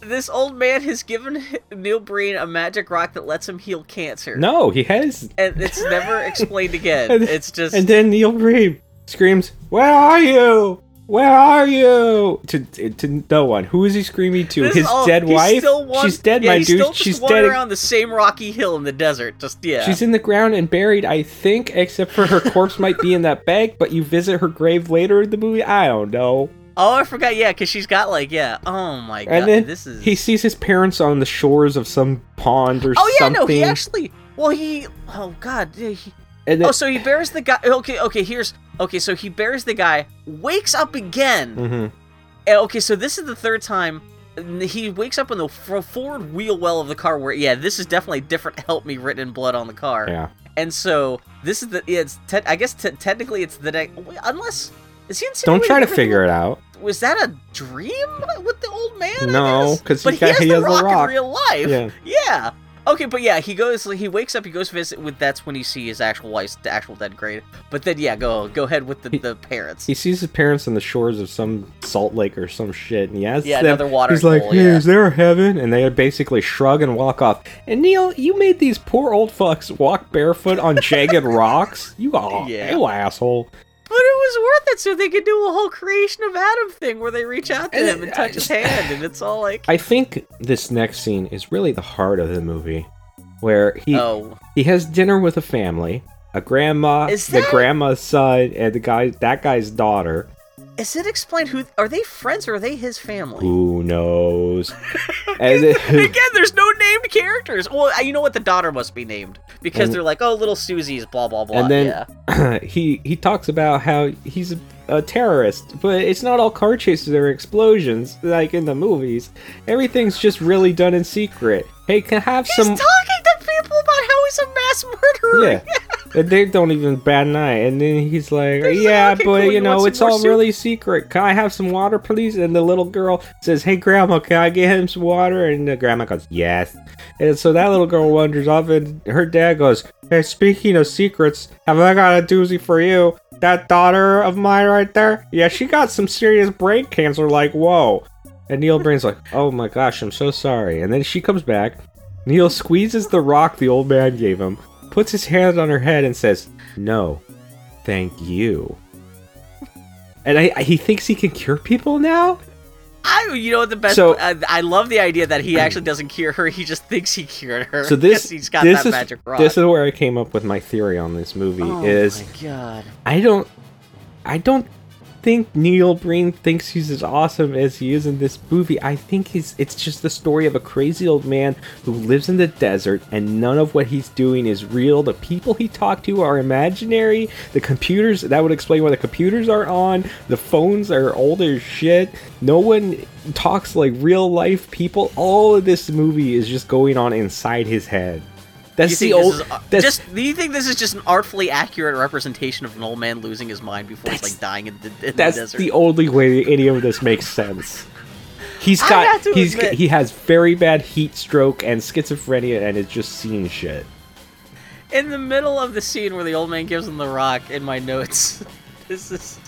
this old man has given Neil Breen a magic rock that lets him heal cancer. No, he has And it's never explained again. [LAUGHS] And- It's just And then Neil Breen screams, "Where are you? Where are you?" To to no one. Who is he screaming to? This- His oh, dead wife. She's dead, yeah, my he's dude. Still just She's dead. around the same rocky hill in the desert. Just yeah. She's in the ground and buried, I think, except for her corpse might be in that bag. But you visit her grave later in the movie. I don't know. Oh, I forgot. Yeah, because she's got like yeah. Oh my god. And then this is. he sees his parents on the shores of some pond or something. oh yeah, something. no, he actually. Well, he. Oh god. he- And then, oh, so he buries the guy. Okay, okay. Here's okay. So he buries the guy. Wakes up again. Mm-hmm. And, okay, so this is the third time he wakes up in the forward wheel well of the car. Where yeah, this is definitely different. Help me written in blood on the car. Yeah. And so this is the yeah, it's te- I guess te- technically it's the next unless is he in. Don't try to figure it out. Was that a dream with the old man? No, because he he has he the has the rock, rock. in real life. Yeah. Yeah. Okay, but yeah, he goes. He wakes up. He goes visit with. That's when he sees his actual wife's the actual dead grave. But then yeah, go go ahead with the, the parents. He sees his parents on the shores of some salt lake or some shit, and he asks Yeah, them. another water He's like, "Hey, yeah. is there a heaven?" And they basically shrug and walk off. And Neil, you made these poor old fucks walk barefoot on jagged [LAUGHS] rocks. You, oh, Yeah. you asshole. But it was worth it so they could do a whole creation of Adam thing where they reach out to And him and I touch his hand, and it's all like, I think this next scene is really the heart of the movie, where he oh, he has dinner with a family, a grandma, Is the grandma's son, and the guy that guy's daughter. Is it explained who are they friends or are they his family? Who knows? [LAUGHS] then- Again, there's no named characters. Well, you know what? The daughter must be named because And- they're like, oh, little Susie's blah blah blah. and then yeah. [CLEARS THROAT] he he talks about how he's a, a terrorist, but it's not all car chases or explosions like in the movies. Everything's just really done in secret. Hey, can I have He's some? He's talking to people about how he's a mass murderer. Yeah. [LAUGHS] And they don't even bat an eye. And then he's like, He's like, "Yeah, "Okay, but cool, you you know, it's all soup?" really secret. Can I have some water, please?" And the little girl says, "Hey, Grandma, can I get him some water?" And the grandma goes, "Yes." And so that little girl wanders off, and her dad goes, "Hey, speaking of secrets, have I got a doozy for you? That daughter of mine right there, yeah, she got some serious brain cancer. Like, whoa." And Neil Breen's like, "Oh my gosh, I'm so sorry." And then she comes back. Neil squeezes the rock the old man gave him, puts his hand on her head, and says, "No, thank you." And I, I- he thinks he can cure people now. I, you know the best? So- I, I love the idea that he actually doesn't cure her. He just thinks he cured her. So [LAUGHS] this, he's got this that is magic rock. this is where I came up with my theory on this movie. oh is my god. I don't, I don't think Neil Breen thinks he's as awesome as he is in this movie. I think he's it's just the story of a crazy old man who lives in the desert and none of what he's doing is real. The people he talked to are imaginary. The computers that would explain why the computers are on. The phones are old as shit. No one talks like real life people. All of this movie is just going on inside his head. That's the old. is, that's, just do you think this is just an artfully accurate representation of an old man losing his mind before he's like dying in the, in That's the desert? the only way any of this makes sense. He's got he's admit. he has very bad heat stroke and schizophrenia and is just seeing shit. in the middle of the scene where the old man gives him the rock in my notes [LAUGHS] this is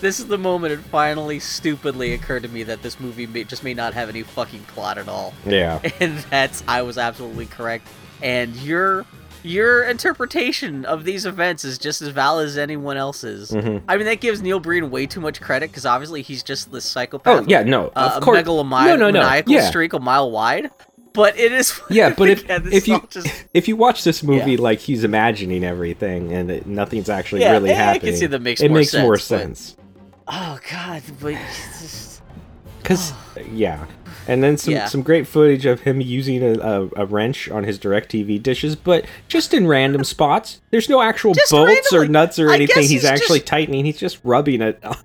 this is the moment it finally stupidly occurred to me that this movie may, just may not have any fucking plot at all Yeah. [LAUGHS] and that's i was absolutely correct and your your interpretation of these events is just as valid as anyone else's. Mhm. I mean, that gives Neil Breen way too much credit because obviously he's just this psychopath. Oh yeah, no, uh, of course. a megalomani- no, no, no. maniacal Yeah, streak a mile wide. But it is. [LAUGHS] yeah, but if this if you just [LAUGHS] if you watch this movie Yeah. like he's imagining everything and it, nothing's actually Yeah, really I- I can see that makes it more makes more sense, but- sense. oh god, but Because [SIGHS] yeah, and then some Yeah. some great footage of him using a, a, a wrench on his DirecTV dishes, but just in random spots. There's no actual Just bolts or nuts or anything. He's, he's actually just- tightening. He's just rubbing it. [LAUGHS] on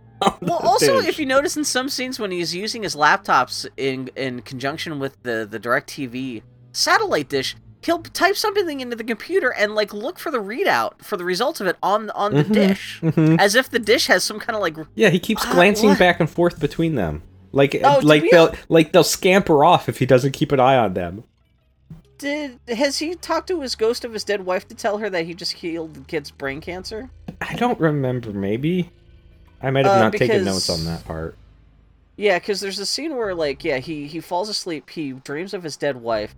the Well, also, dish. if you notice in some scenes when he's using his laptops in in conjunction with the the DirecTV satellite dish, he'll type something into the computer and like look for the readout for the results of it on on the Mhm, dish, mhm. as if the dish has some kind of like. Yeah, he keeps Ah, glancing what? back and forth between them. Like Oh, like they'll like they'll scamper off if he doesn't keep an eye on them. Did has he talked to his ghost of his dead wife to tell her that he just healed the kid's brain cancer? I don't remember. Maybe I might have Uh, not taken notes on that part. Yeah, because there's a scene where like yeah he he falls asleep, he dreams of his dead wife,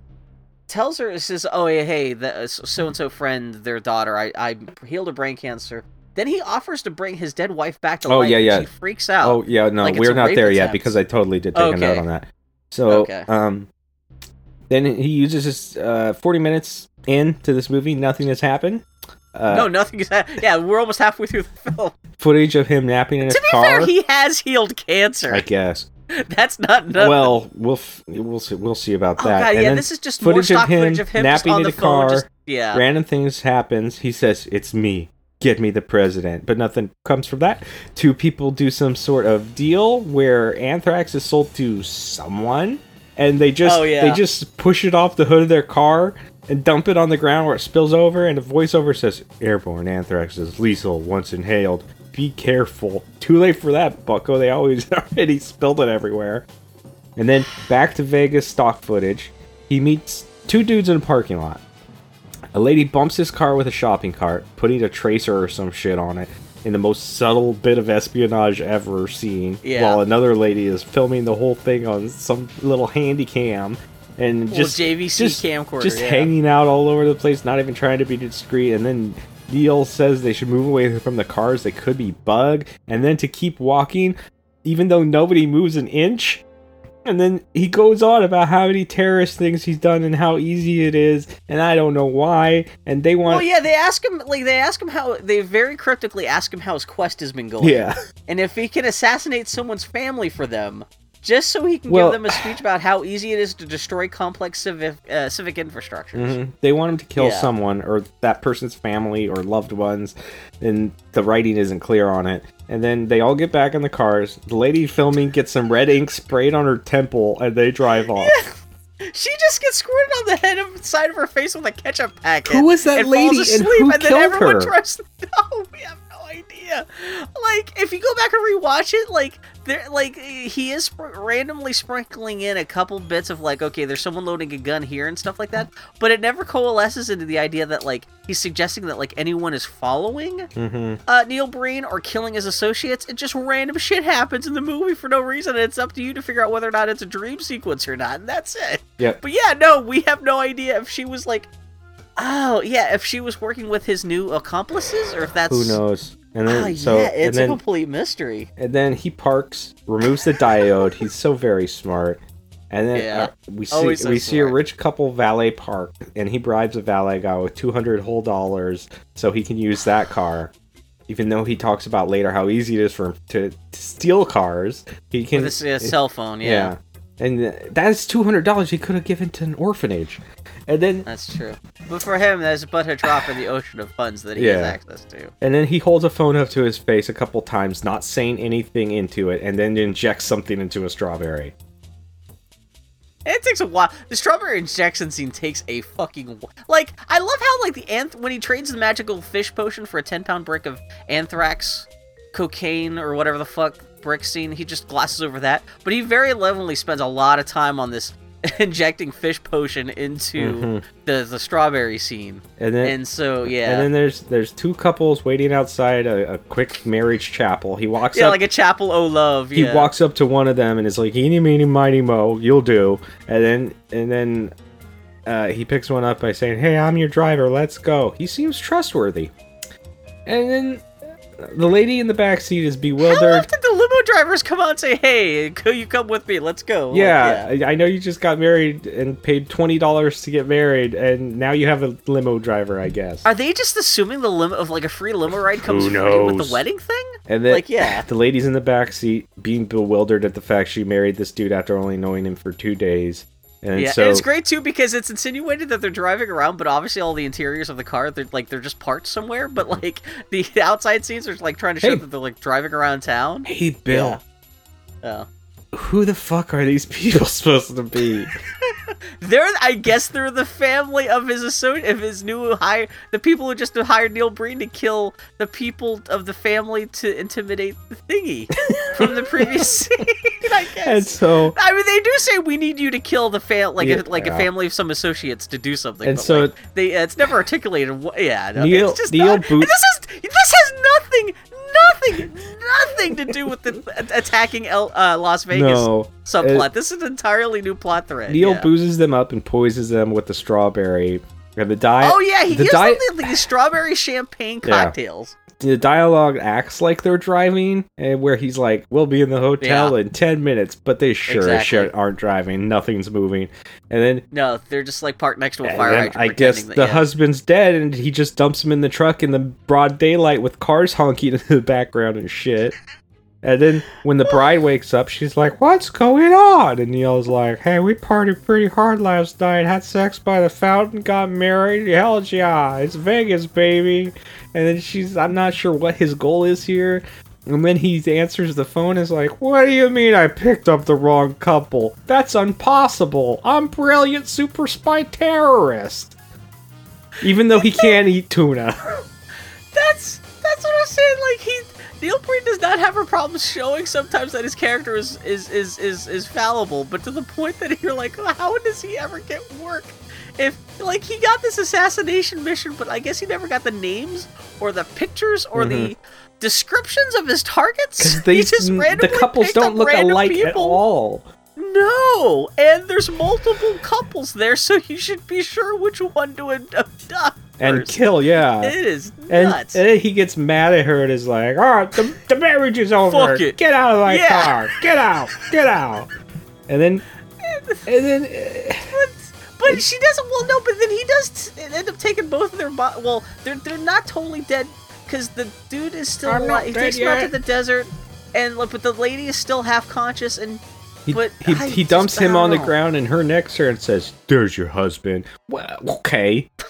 tells her says oh yeah hey the so and so friend their daughter I I healed her brain cancer. Then he offers to bring his dead wife back to Oh, life. yeah, yeah. She freaks out. Oh yeah, no, like we're not there yet because I totally did take a note on that. So Okay. um, then he uses his uh, forty minutes into this movie. Nothing has happened. Uh, no, nothing is. ha- Yeah, we're almost halfway through the film. footage of him napping in his To be car. fair, he has healed cancer. I guess. [LAUGHS] That's not nothing. Well, we'll f- we'll see, we'll see about Oh, that. God, And yeah, this is just more footage stock of him footage of him napping on in the phone, car. just- yeah. Random things happens. He says, "It's me. Get me the president." But nothing comes from that. Two people do some sort of deal where anthrax is sold to someone, and they just Oh, yeah. they just push it off the hood of their car and dump it on the ground where it spills over. And a voiceover says, "Airborne anthrax is lethal once inhaled. Be careful." Too late for that, Bucko. They always [LAUGHS] already spilled it everywhere. And then back to Vegas stock footage. He meets two dudes in a parking lot. A lady bumps his car with a shopping cart, putting a tracer or some shit on it in the most subtle bit of espionage ever seen. Yeah. While another lady is filming the whole thing on some little handy cam and Little just JVC just, camcorder, just yeah. hanging out all over the place, not even trying to be discreet. And then Neil says they should move away from the cars; they could be bug. And then to keep walking, even though nobody moves an inch. And then he goes on about how many terrorist things he's done and how easy it is, and I don't know why. And they want, Well, yeah, they ask him like they ask him how they very cryptically ask him how his quest has been going. Yeah. and if he can assassinate someone's family for them, just so he can Well- give them a speech about how easy it is to destroy complex civic uh, civic infrastructures. Mhm. They want him to kill Yeah. someone or that person's family or loved ones, and the writing isn't clear on it. And then they all get back in the cars. The lady filming gets some red ink sprayed on her temple, and they drive off. She just gets squirted on the head of side of her face with a ketchup packet. Who was that and lady, Falls and who and then killed everyone her? tries to. [LAUGHS] Have no idea. Like, if you go back and rewatch it, like there, like he is randomly sprinkling in a couple bits of like, okay, there's someone loading a gun here and stuff like that, but it never coalesces into the idea that like he's suggesting that like anyone is following Mm-hmm. uh, Neil Breen or killing his associates. It just random shit happens in the movie for no reason, and it's up to you to figure out whether or not it's a dream sequence or not, and that's it. Yeah. But yeah, no, we have no idea if she was like, oh yeah, if she was working with his new accomplices or if that's Who knows? And then Ah, so yeah, it's then, a complete mystery. and then he parks, removes the diode. He's so very smart. And then Yeah. uh, we see Always so we see a rich couple valet park, and he bribes a valet guy with two hundred whole dollars so he can use that car. Even though he talks about later how easy it is for him to, to steal cars, he can With a, a cell phone, yeah. and uh, that's two hundred dollars he could have given to an orphanage. And then That's true. But for him, there's but a drop in the ocean of funds that he Yeah. has access to. And then he holds a phone up to his face a couple times, not saying anything into it, and then injects something into a strawberry. It takes a while. The strawberry injection scene takes a fucking wh- like. I love how like the anth when he trades the magical fish potion for a ten pound brick of anthrax, cocaine or whatever the fuck brick scene. He just glosses over that, but he very lovingly spends a lot of time on this [LAUGHS] injecting fish potion into Mhm. the the strawberry scene. And then and so yeah, And then there's there's two couples waiting outside a, a quick marriage chapel. He walks up yeah, up. like a chapel oh love. he Yeah. walks up to one of them and is like, "Eeny, meeny, miny, mo, you'll do." And then and then uh, he picks one up by saying, "Hey, I'm your driver. Let's go." He seems trustworthy. And then the lady in the back seat is bewildered. How bewildered. often do limo drivers come out and say, "Hey, co- you come with me. Let's go"? Like, Yeah, I, I know you just got married and paid twenty dollars to get married, and now you have a limo driver, I guess. Are they just assuming the limit of like a free limo ride comes free with the wedding thing? And then, like, yeah. the lady's in the back seat, being bewildered at the fact she married this dude after only knowing him for two days. And yeah, so and it's great too because it's insinuated that they're driving around, but obviously all the interiors of the car, they're like they're just parked somewhere. But mm-hmm. like the [LAUGHS] outside scenes are like trying to show Hey. that they're like driving around town. Hey, Bill, Yeah. Oh. Who the fuck are these people [LAUGHS] supposed to be? [LAUGHS] They're, I guess, they're the family of his associate, of his new hire, the people who just hired Neil Breen to kill the people of the family to intimidate the thingy [LAUGHS] from the previous scene. I guess. and so, I mean, they do say we need you to kill the fam, like Yeah. a, like a family of some associates to do something. And so- like, they uh, it's never articulated. What, yeah, no, Neil- it's just Neil not, Boot- this is this has nothing, nothing, nothing to do with the [LAUGHS] attacking El, uh, Las Vegas No, subplot. it- this is an entirely new plot thread. Neil yeah. boozes them up and poisons them with the strawberry. And the diet. Oh yeah, he the gives them the, the strawberry champagne cocktails. The dialogue acts like they're driving, and where he's like, "We'll be in the hotel Yeah. in ten minutes," but they sure Exactly. shit aren't driving. Nothing's moving, and then, No, they're just like parked next to a and fire hydrant. I guess pretending the yeah. husband's dead, and he just dumps him in the truck in the broad daylight with cars honking in the background and shit. And then when the bride wakes up, she's like, "What's going on?" And Neil's like, "Hey, we partied pretty hard last night. Had sex by the fountain, got married. Hell yeah, it's Vegas, baby." And then she's, I'm not sure what his goal is here. And then he answers the phone, is like, "What do you mean I picked up the wrong couple? That's impossible. I'm brilliant super spy terrorist." Even though he can't eat tuna. [LAUGHS] That's that's what I'm saying. Like he Neil Breen does not have a problem showing sometimes that his character is is is is, is fallible, but to the point that you're like, oh, how does he ever get work? If like he got this assassination mission, but I guess he never got the names or the pictures or the mm-hmm. descriptions of his targets. Because [LAUGHS] He these just the couples don't look alike at all. No, and there's multiple couples there, so you should be sure which one to abduct. And kill, yeah. It is And, nuts. and then he gets mad at her and is like, "All right, the, the marriage is over. Fuck it. Get out of my Yeah. car. Get out. Get out." And then, [LAUGHS] and then, uh, But she doesn't. Well, no. But then he does t- end up taking both of their. Bo- well, they're they're not totally dead because the dude is still alive. He dead takes them out to the desert, and like, but the lady is still half conscious. And he, But he, I he dumps I him on the ground and her next to her and says, "There's your husband." Well, okay. [LAUGHS]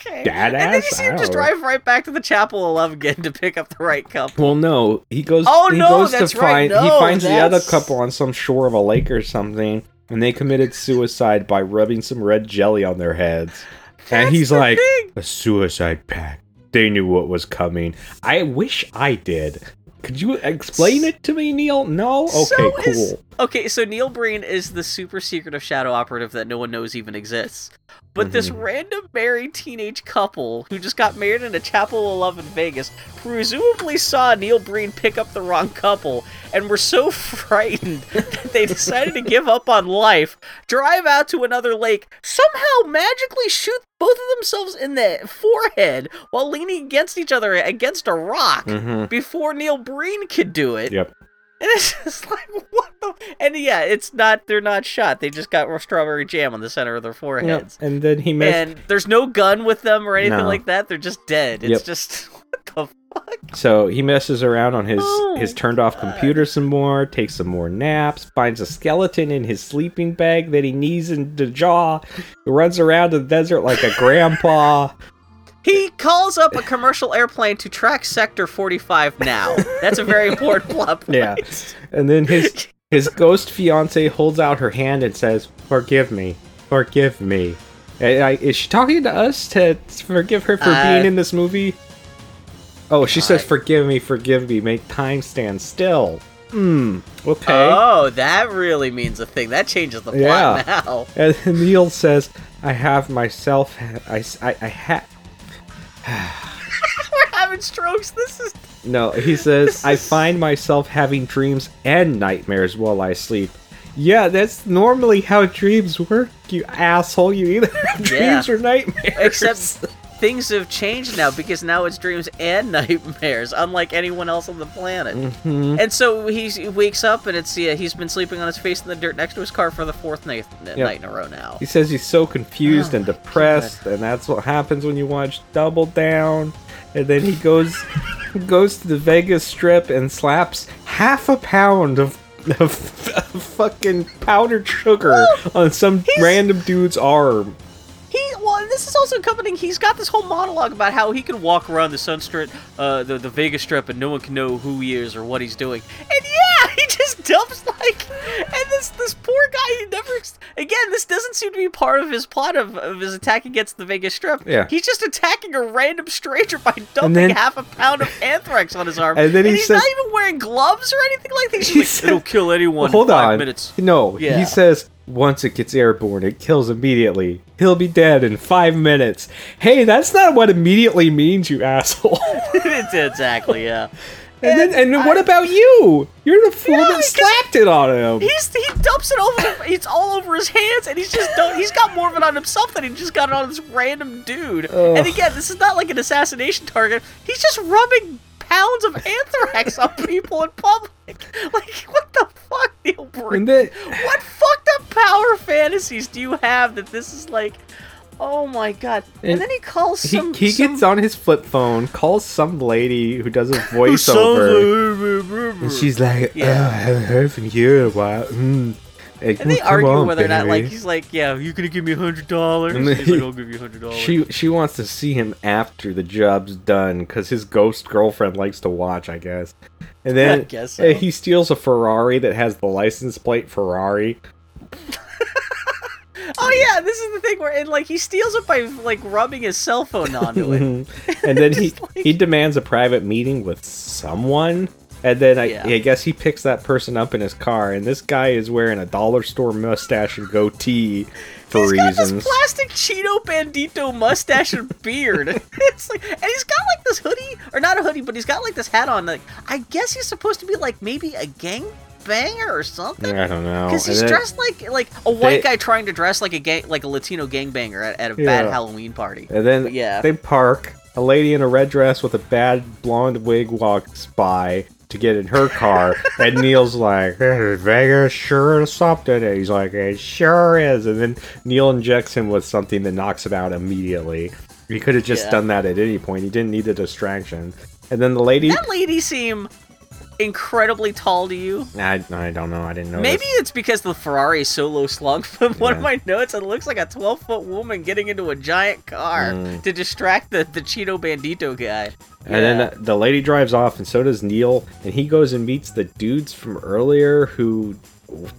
okay, Badass? And then you see him just drive right back to the chapel of love again to pick up the right couple. Well, no, he goes. Oh, he no, goes that's to right, find. he no, finds the other couple on some shore of a lake or something, and they committed suicide by rubbing some red jelly on their heads. and That's he's the like, thing. a suicide pact. They knew what was coming. I wish I did. Could you explain it to me, Neil? No. Okay, So cool. is- okay, so Neil Breen is the super secretive shadow operative that no one knows even exists. But this Mm-hmm. random married teenage couple who just got married in a chapel of love in Vegas presumably saw Neil Breen pick up the wrong couple and were so [LAUGHS] frightened that they decided to give up on life, drive out to another lake, somehow magically shoot both of themselves in the forehead while leaning against each other against a rock Mhm. before Neil Breen could do it. Yep. And [LAUGHS] it's just like what the and yeah, it's not they're not shot. They just got strawberry jam on the center of their Yep. foreheads. And then he missed. And there's no gun with them or anything No. like that. They're just dead. It's Yep. just [LAUGHS] what the fuck? So he messes around on his Oh, his turned off computer some more, takes some more naps, finds a skeleton in his sleeping bag that he knees in the jaw, runs around the desert like a grandpa. He calls up a commercial airplane to track sector 45 now. That's a very important [LAUGHS] plot point. Yeah. And then his his ghost fiance holds out her hand and says, "Forgive me, forgive me." I, is she talking to us to forgive her for Uh, being in this movie? Oh, she says, "Forgive me, forgive me, make time stand still." Hmm. Okay. Oh, that really means a thing. That changes the plot Yeah. now. And Neil says, "I have myself. I I, I ha." We're having strokes. This is No, he says, I find myself having dreams and nightmares while I sleep. Yeah, that's normally how dreams work, you asshole. You either have dreams Yeah. or nightmares. Except things have changed now because now it's dreams and [LAUGHS] nightmares, unlike anyone else on the planet. Mhm. And so he's, he wakes up and it's yeah he's been sleeping on his face in the dirt next to his car for the fourth night, night in a row now. He says he's so confused Oh and depressed, and that's what happens when you watch Double Down. And then he goes [LAUGHS] goes to the Vegas Strip and slaps half a pound of, of, of fucking powdered sugar on some random dude's arm. He well, this is also accompanying. He's got this whole monologue about how he can walk around the Sunstrip, uh, the the Vegas Strip, and no one can know who he is or what he's doing. And yeah, [LAUGHS] he just dumps like, and this this poor guy. He never again. This doesn't seem to be part of his plot of, of his attack against the Vegas Strip. Yeah. he's just attacking a random stranger by dumping then- half a pound of [LAUGHS] anthrax on his arm. And then he he's says- not even wearing gloves or anything like that. He's He like, said- it'll kill anyone Hold in five on. minutes. No, Yeah. he says once it gets airborne, it kills immediately. He'll be dead in five minutes. Hey, that's not what immediately means, you asshole. [LAUGHS] exactly yeah. [LAUGHS] And, then, and then what about you? You're the fool that slapped it on him. He's he dumps it over. It's all over his hands, and he's just he's got more of it on himself than he just got it on this random dude. Ugh. And again, this is not like an assassination target. He's just rubbing pounds of anthrax on people in public. [LAUGHS] Like what the fuck, Neil Breen? What fucked up power fantasies do you have that this is like? Oh my god! And, And then he calls He, some. he some gets on his flip phone, calls some lady who does a [LAUGHS] voiceover, and she's like, Yeah. "Oh, I haven't heard from you in a while." Mm. And they argue on, whether or not, like, he's like, "Yeah, you're gonna give me a hundred dollars?" He's like, "I'll give you a hundred dollars." She she wants to see him after the job's done because his ghost girlfriend likes to watch, I guess. And then [LAUGHS] so. Eh, he steals a Ferrari that has the license plate Ferrari. [LAUGHS] Oh yeah, this is the thing where and like he steals it by like rubbing his cell phone onto it. [LAUGHS] and then he he demands a private meeting with someone. And then I, Yeah. I guess he picks that person up in his car, and this guy is wearing a dollar store mustache and goatee for reasons. He's got this plastic Cheeto Bandito mustache and beard. [LAUGHS] it's like, and he's got like this hoodie, or not a hoodie, but he's got like this hat on. Like, I guess he's supposed to be like maybe a gang banger or something. I don't know. Because he's then- dressed like like a white They- guy trying to dress like a gang, like a Latino gangbanger at, at a Yeah. bad Halloween party. And then But yeah, they park. A lady in a red dress with a bad blonde wig walks by to get in her car, and Neil's like, "Eh, "Vegas sure is something." And he's like, "It sure is." And then Neil injects him with something that knocks him out immediately. He could have just Yeah. done that at any point. He didn't need the distraction. And then the lady, that lady seem incredibly tall to you. I, I don't know. I didn't know. Maybe it's because the Ferrari is so low slung. [LAUGHS] From one of my notes, it looks like a 12 foot woman getting into a giant car Mm. to distract the, the Cheeto Bandito guy. And then the lady drives off, and so does Neil. And he goes and meets the dudes from earlier who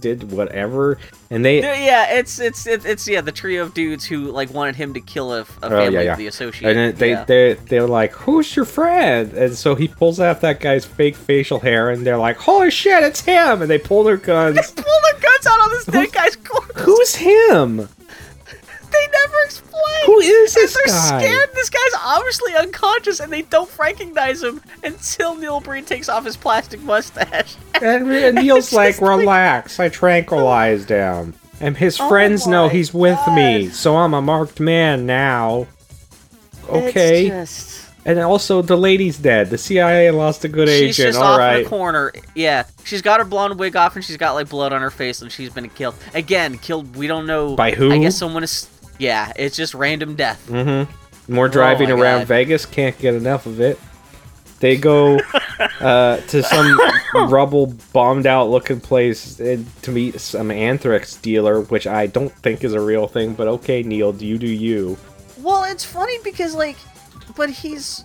did whatever. And they, Yeah, it's it's it's, it's yeah the trio of dudes who like wanted him to kill a, a Oh, family yeah, yeah. of the associate. And they yeah. they they're like, "Who's your friend?" And so he pulls out that guy's fake facial hair, and they're like, "Holy shit, it's him!" And they pull their guns. pull their guns out on this dead guy's corpse. Who's him? They never explain. Who is And this they're guy? scared. This guy's obviously unconscious, and they don't recognize him until Neil Breen takes off his plastic mustache. [LAUGHS] And, and Neil's like, just like- "Relax, I tranquilized him." And his Oh friends know he's with me, so I'm a marked man now. Okay. Just... And also, the lady's dead. The CIA lost a good She's agent. just All off right. in the corner. Yeah, she's got her blonde wig off and she's got like blood on her face and she's been killed again. Killed. We don't know By who? I guess someone is. Yeah, it's just random death. Mm-hmm. More driving Oh around God. Vegas. Can't get enough of it. They go [LAUGHS] uh, to some rubble, bombed out looking place to meet some anthrax dealer, which I don't think is a real thing. But okay, Neil, you do you. Well, it's funny because like, but he's.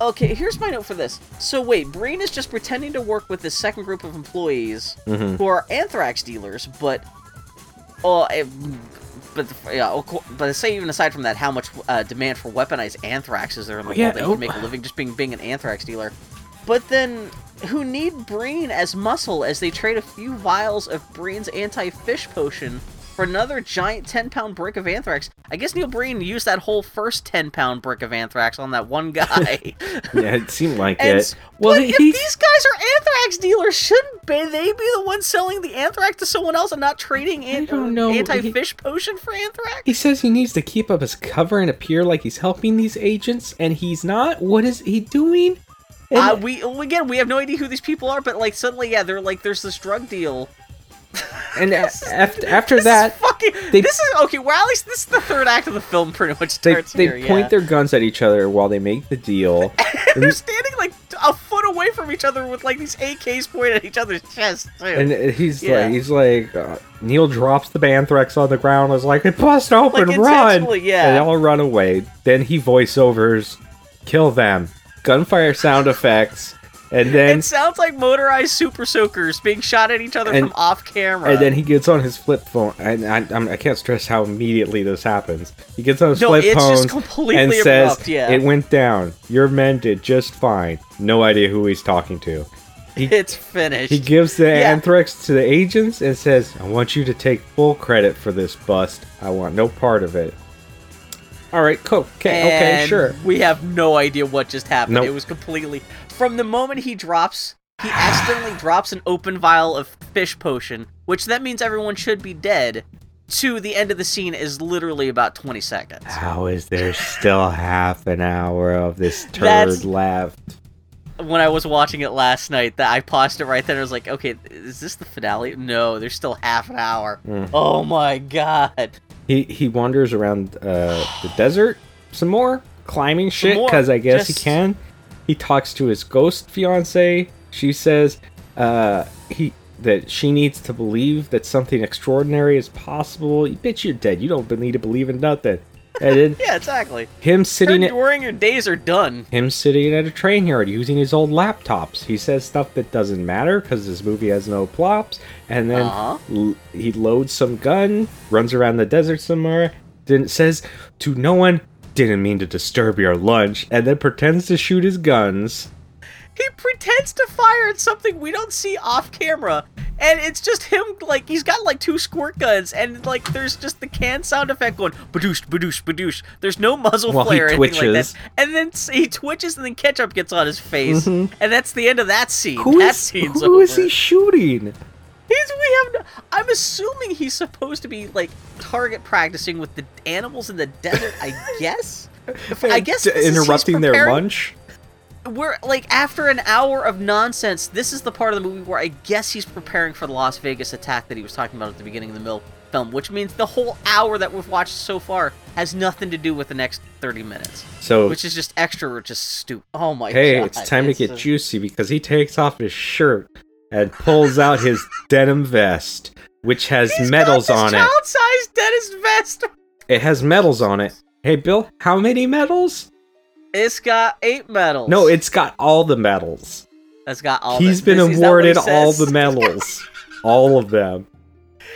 Okay, here's my note for this. So wait, Breen is just pretending to work with this second group of employees Mhm. who are anthrax dealers, but, oh, eh, but yeah, but say even aside from that, how much uh, demand for weaponized anthrax is there in the Oh, yeah, world that you can make a living just being being an anthrax dealer? But then, who need Breen as muscle as they trade a few vials of Breen's anti-fish potion for another giant 10 pound brick of anthrax. I guess Neil Breen used that whole first 10 pound brick of anthrax on that one guy. [LAUGHS] Yeah, it seemed like And it. Well, but he- if he's- these guys are anthrax dealers, shouldn't they be the ones selling the anthrax to someone else and not trading an- don't anti-fish potion for anthrax? He says he needs to keep up his cover and appear like he's helping these agents, and he's not. What is he doing? And- Uh, we again, we have no idea who these people are, but like suddenly, yeah, they're like, there's this drug deal. And [LAUGHS] after, after that, fucking. they- this is okay. Well, at least this is the third act of the film. Pretty much They, starts they here. point yeah. their guns at each other while they make the deal. [LAUGHS] They're standing like a foot away from each other with like these AKs pointed at each other's chests. Too. And he's Yeah. like, he's like, uh, Neil drops the anthrax on the ground. Is like, it bust open, Like, run! yeah. And they all run away. Then he voiceovers, kill them. Gunfire sound effects, and then it sounds like motorized super soakers being shot at each other And- from off camera. and then he gets on his flip phone. And I, I'm, I can't stress how immediately this happens. He gets on his No, flip it's phone just completely and says, yeah. "It went down. Your men did just fine. No idea who he's talking to." [LAUGHS] it's finished. He gives the Yeah. anthrax to the agents and says, I want you to take full credit for this bust. I want no part of it. All right, cool. Okay, okay, sure. We have no idea what just happened. Nope. It was completely from the moment he drops. He accidentally [SIGHS] drops an open vial of fish potion, which that means everyone should be dead. To the end of the scene is literally about 20 seconds. How is there still [LAUGHS] half an hour of this turd That's- left? When I was watching it last night, that I paused it right then. I was like, "Okay, is this the finale?" No, there's still half an hour. Mm. Oh my god! He he wanders around uh, the desert some more, climbing shit because I guess just- he can. He talks to his ghost fiance. She says uh, he that she needs to believe that something extraordinary is possible. You Bitch, you're dead. You don't need to believe in nothing. And [LAUGHS] Yeah, exactly. him sitting at during your days are done. him sitting at a train yard using his old laptops. He says stuff that doesn't matter because this movie has no plops. And then Uh-huh. l- he loads some gun, runs around the desert somewhere, then says to no one, didn't mean to disturb your lunch, and then pretends to shoot his guns. He pretends to fire at something we don't see off camera, and it's just him. Like he's got like two squirt guns, and like there's just the can sound effect going badoosh, badoosh, badoosh. There's no muzzle flare or anything like that. And then he twitches, and then ketchup gets on his face, Mhm. and that's the end of that scene. Who that is scene's who is he shooting? He's we have. No, I'm assuming he's supposed to be like target practicing with the animals in the desert. I [LAUGHS] guess. I guess D- interrupting their lunch. We're like after an hour of nonsense this is the part of the movie where i guess he's preparing for the las vegas attack that he was talking about at the beginning of the mil- film which means the whole hour that we've watched so far has nothing to do with the next 30 minutes So- which is just extra just stupid oh my hey, god Hey, it's time to get just- juicy because he takes off his shirt and pulls out his [LAUGHS] denim vest, which has medals on it. child-sized dentist vest It has medals on it. Hey, Bill, how many medals? It's got eight medals No, it's got all the medals. it's got all He's the, been this- is that awarded he all the medals. [LAUGHS] all of them.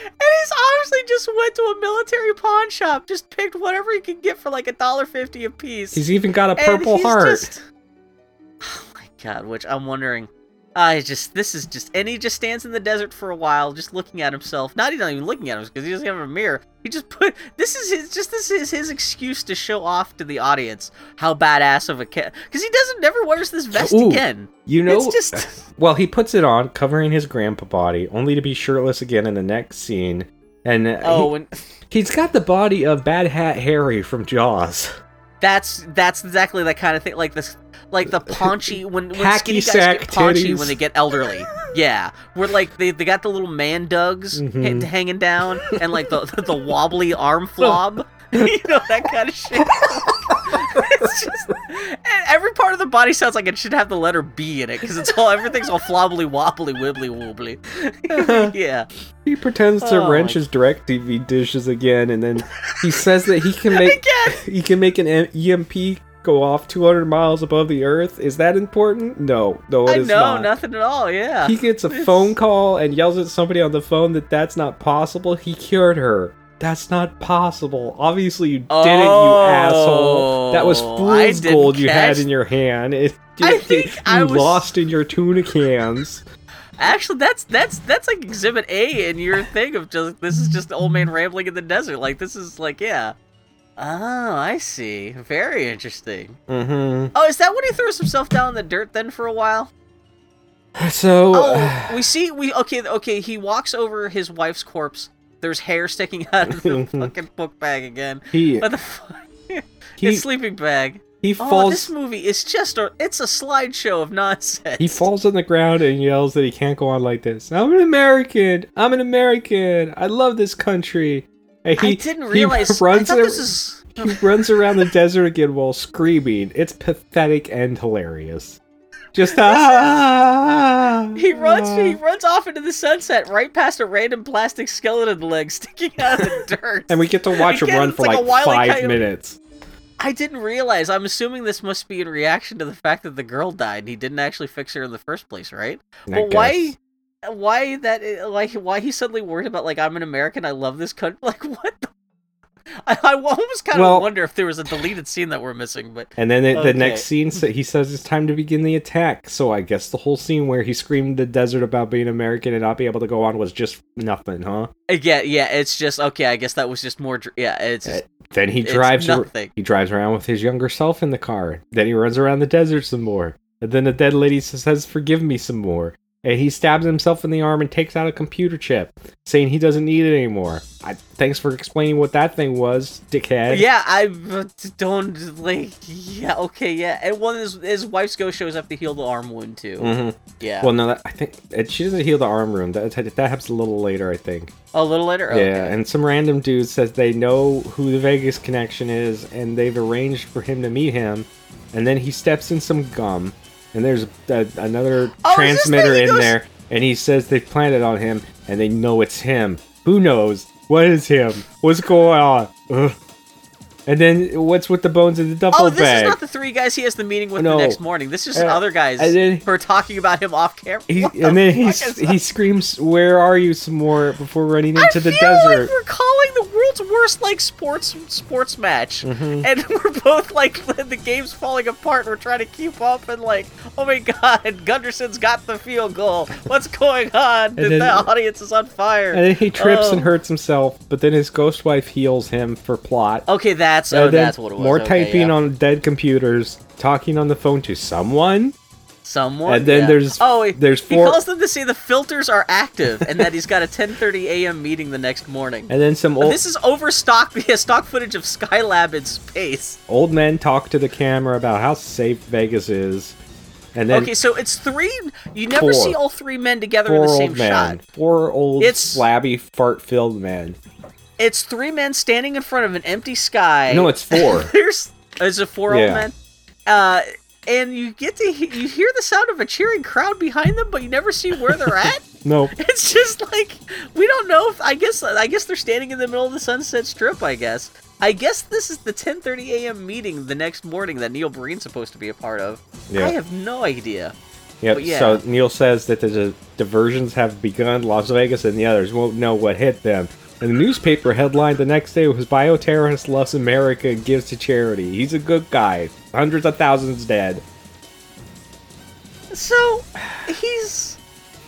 And he's obviously just went to a military pawn shop, just picked whatever he could get for like a dollar fifty a piece. He's even got a purple heart. just- [SIGHS] Oh my god! Which I'm wondering. I just this is just and he just stands in the desert for a while, just looking at himself. Not even looking at him because he doesn't have a mirror. He just put this is his just this is his excuse to show off to the audience how badass of a cat because he doesn't never wears this vest Ooh, again. You know, it's just [LAUGHS] well, he puts it on, covering his grandpa body, only to be shirtless again in the next scene. And uh, oh, he, and he's got the body of Bad Hat Harry from Jaws. That's that's exactly that kind of thing. Like this, like the paunchy when, when Hacky skinny guys get paunchy titties. when they get elderly. Yeah, where like they, they got the little man dugs Mhm. hang- hanging down and like the [LAUGHS] the wobbly arm flob. [LAUGHS] you know that kind of shit. [LAUGHS] [LAUGHS] it's just every part of the body sounds like it should have the letter B in it because it's all everything's all flobbly wobbly wibbly wobbly. [LAUGHS] yeah. He pretends to Oh wrench my- his DirecTV dishes again, and then he says that he can [LAUGHS] make he can make an EMP go off 200 miles above the Earth. Is that important? No, no, I it is know not. nothing at all. Yeah. He gets a It's- phone call and yells at somebody on the phone that that's not possible. He cured her. That's not possible. Obviously, you didn't, you asshole. That was Oh, fool's gold you had in your hand. It, [LAUGHS] I you, think you I was- lost in your tuna cans. Actually, that's that's that's like Exhibit A in your thing of just this is just the old man rambling in the desert. Like this is like yeah. Oh, I see. Very interesting. Mm-hmm. Oh, is that when he throws himself down in the dirt then for a while? So Oh, [SIGHS] we see we okay okay. He walks over his wife's corpse. There's hair sticking [LAUGHS] out of the [LAUGHS] fucking book bag again. He- [LAUGHS] what the fuck? he- his sleeping bag. he Oh, falls this movie is just a it's a slideshow of nonsense. he falls on the ground and yells that he can't go on like this. I'm an American. I'm an American. I love this country. And he, I didn't he realize. I runs thought this is. he runs around the desert again while screaming. It's pathetic and hilarious. Just [LAUGHS] ah. He runs. He runs off into the sunset, right past a random plastic skeleton leg sticking out of the [LAUGHS] dirt. and we get to watch him run for like like, five Coyote. minutes. I didn't realize. I'm assuming this must be in reaction to the fact that the girl died. and He didn't actually fix her in the first place, right? I but why? Why that? Like, why he suddenly worried about like I'm an American. I love this country. [LAUGHS] Like, what? The... [LAUGHS] I, I almost kind of Well- wonder if there was a deleted scene that we're missing, but And then the, Okay. the next scene, sa- he says it's time to begin the attack. So I guess the whole scene where he screamed in the desert about being American and not being able to go on was just nothing, huh? Uh, yeah, yeah. It's just okay. I guess that was just more. Yeah, it's just, Then he drives. nothing. he drives around with his younger self in the car. Then he runs around the desert some more. And then the dead lady says, "Forgive me some more." And he stabs himself in the arm and takes out a computer chip, saying he doesn't need it anymore. I, thanks for explaining what that thing was, dickhead. Yeah, I don't like. Yeah, okay, yeah. And one his, his wife's ghost shows up to heal the arm wound too. Mhm. Yeah. Well, no, that, I think it, she doesn't heal the arm wound. That that happens a little later, I think. a little later. Oh, Yeah, and some random dude says they know who the Vegas connection is, and they've arranged for him to meet him. And then he steps in some gum, and there's a, another Oh, transmitter in goes- there, and he says they planted on him, and they know it's him. Who knows? What is him? What's going on? Ugh. And then what's with the bones in the duffel bag? Oh, this bag? is not the three guys he has the meeting with No. the next morning. This is Uh, other guys and then- who are talking about him off camera. He, What the and then he he screams, "Where are you?" some more before running I into the feel desert. like we're calling the world's worst like sports sports match, Mhm. and [LAUGHS] we're both like [LAUGHS] the game's falling apart. We're trying to keep up, and like, oh my god, [LAUGHS] Gunderson's got the field goal. What's going on? And the, then- the audience is on fire. And then he trips Oh. and hurts himself, but then his ghost wife heals him for plot. Okay, that's oh, that's what it was. More Okay, typing yeah. on dead computers, talking on the phone to someone. Someone. and then yeah. there's- oh, he, there's he calls them to say the filters are active and that he's got a 10:30 a.m. meeting the next morning. And then some old This is over stock, [LAUGHS] yeah, stock footage of Skylab in space. old men talk to the camera about how safe Vegas is. And then okay, so it's three. You never Four. see all three men together four in the same men, shot. four old It's- flabby fart-filled men. It's three men standing in front of an empty sky. No, it's four. [LAUGHS] There's is it four old Yeah. men? Uh, and you get to he- you hear the sound of a cheering crowd behind them, but you never see where they're at. [LAUGHS] No, [LAUGHS] It's just like we don't know if I guess I guess they're standing in the middle of the Sunset Strip. I guess I guess this is the 10:30 a.m. meeting the next morning that Neil Breen's supposed to be a part of. Yeah. I have no idea. Yep. Yeah. So Neil says that the diversions have begun. Las Vegas and the others won't know what hit them. And the newspaper headline the next day was "Bioterrorist loves America and gives to charity. He's a good guy. Hundreds of thousands dead." So he's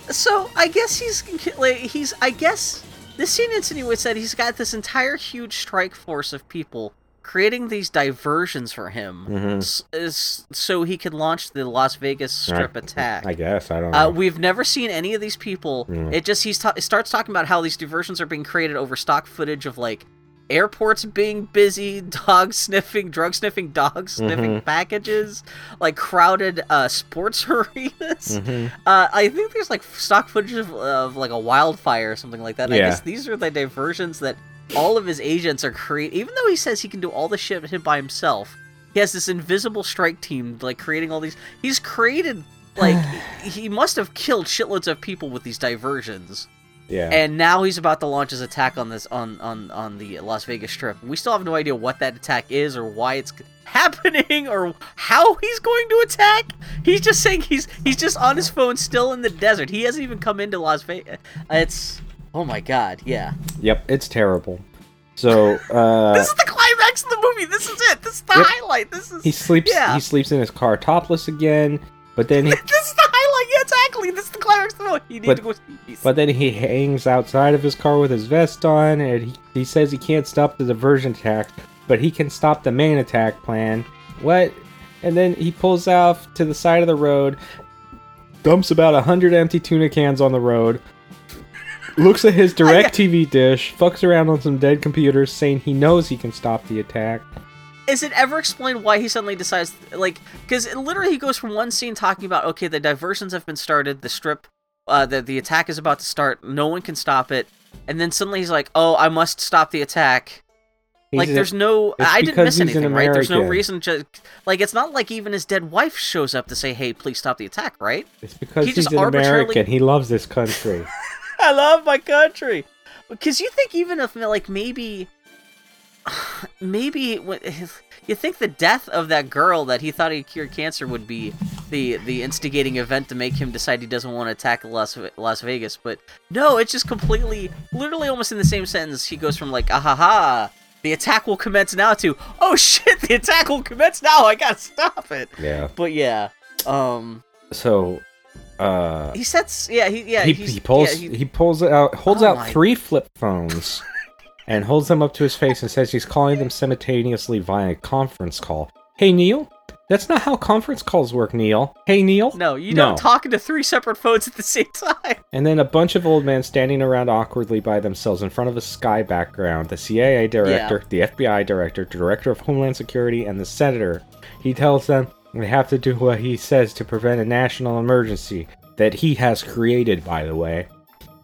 so I guess he's like he's I guess this scene insinuates that he's got this entire huge strike force of people creating these diversions for him Mhm. s- is so he can launch the Las Vegas Strip I- attack. I guess I don't know. Uh, we've never seen any of these people. Mm. It just he's ta- starts talking about how these diversions are being created over stock footage of like airports being busy, [LAUGHS] dog sniffing, drug sniffing, dogs sniffing Mhm. packages, like crowded uh, sports [LAUGHS] arenas. Mhm. Uh, I think there's like stock footage of, of like a wildfire or something like that. I Yeah. guess these are the diversions that all of his agents are create. Even though he says he can do all the shit by himself, he has this invisible strike team like creating all these. He's created like [SIGHS] he must have killed shitloads of people with these diversions. yeah. And now he's about to launch his attack on this on on on the Las Vegas Strip. We still have no idea what that attack is or why it's [LAUGHS] happening or how he's going to attack. He's just saying he's he's just on his phone still in the desert. He hasn't even come into Las Vegas. It's oh my god, yeah. Yep. It's terrible. So uh, [LAUGHS] this is the climax of the movie. This is it. This is the Yep. highlight. This is he sleeps. Yeah. He sleeps in his car topless again. But then he [LAUGHS] this is the highlight. Yeah, exactly. This is the climax climax of the movie. You need But- to go see these. But then he hangs outside of his car with his vest on, and he, he says he can't stop the diversion attack, but he can stop the main attack plan. What? And then he pulls off to the side of the road, dumps about a hundred empty tuna cans on the road, looks at his DirecTV dish, fucks around on some dead computers, saying he knows he can stop the attack. Is it ever explained why he suddenly decides, like, because literally he goes from one scene talking about, okay, the diversions have been started, the strip, uh, the, the attack is about to start, no one can stop it, and then suddenly he's like, oh, I must stop the attack. like, a- there's no, I didn't miss he's an anything, right? There's no reason to, like, it's not like even his dead wife shows up to say, hey, please stop the attack, right? It's because he he's just an arbitrarily- American. He loves this country. [LAUGHS] [LAUGHS] I love my country. Because you think even if like maybe, [SIGHS] maybe [LAUGHS] you think the death of that girl that he thought he cured cancer would be the the instigating event to make him decide he doesn't want to attack Las Las Vegas, but no, it's just completely, literally almost in the same sentence. He goes from like ah ha ha. The attack will commence now to oh shit the attack will commence now I gotta stop it Yeah. but yeah um So, uh, he sets yeah he yeah he, he pulls yeah, he, pulls out holds Oh out my- three flip phones [LAUGHS] and holds them up to his face and says he's calling them simultaneously via a conference call. Hey Neil, that's not how conference calls work, Neil. Hey Neil. no you No. don't talk into three separate phones at the same time And then a bunch of old men standing around awkwardly by themselves in front of a sky background. The CIA director, the FBI director, the director of Homeland Security, and the senator. He tells them they have to do what he says to prevent a national emergency that he has created, by the way.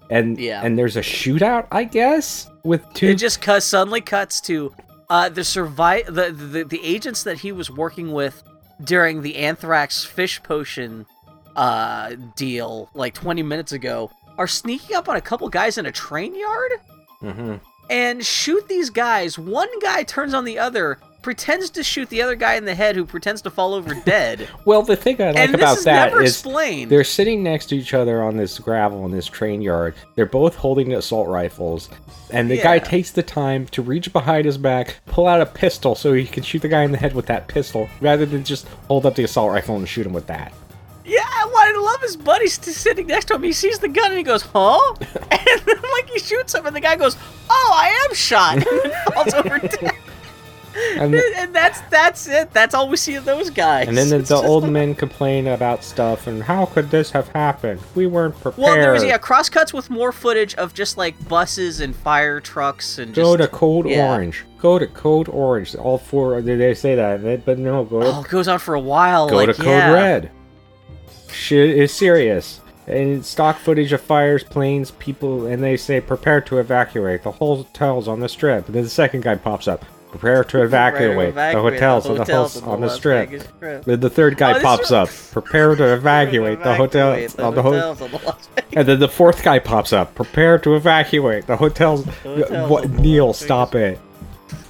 And Yeah. and there's a shootout, I guess, with two. It just cuts suddenly cuts to uh, the survive the, the the agents that he was working with during the anthrax fish potion uh, deal like 20 minutes ago are sneaking up on a couple guys in a train yard Mhm. and shoot these guys. One guy turns on the other, pretends to shoot the other guy in the head, who pretends to fall over [LAUGHS] dead. Well, the thing I like And about is that is explained. they're sitting next to each other on this gravel in this train yard. They're both holding assault rifles, and the guy takes the time to reach behind his back, pull out a pistol so he can shoot the guy in the head with that pistol, rather than just hold up the assault rifle and shoot him with that. Yeah, I love his buddy sitting next to him. He sees the gun and he goes, "Huh?" [LAUGHS] and then, like he shoots him, and the guy goes, "Oh, I am shot," [LAUGHS] and falls over dead. And, [LAUGHS] And that's that's it. That's all we see of those guys. and then the, the old like- men complain about stuff and how could this have happened? We weren't prepared. Well, there was yeah crosscuts with more footage of just like buses and fire trucks and just Go to Code yeah. Orange. Go to Code Orange. All four. They they say that, but no. Go to Oh, it goes on for a while. Go like, to Code yeah. Red. Shit is serious. And stock footage of fires, planes, people, and they say prepare to evacuate. The whole hotel's on the strip. And then the second guy pops up. Prepare to evacuate. evacuate the the hotels, on the, hotels hos- on on the the strip. Strip. Then the third guy Oh, pops up. Prepare to evacuate. the hotel on the hotels on the Las Vegas. And then the fourth guy pops up. Prepare to evacuate. The hotels. hotels what, Neil, stop it. [LAUGHS]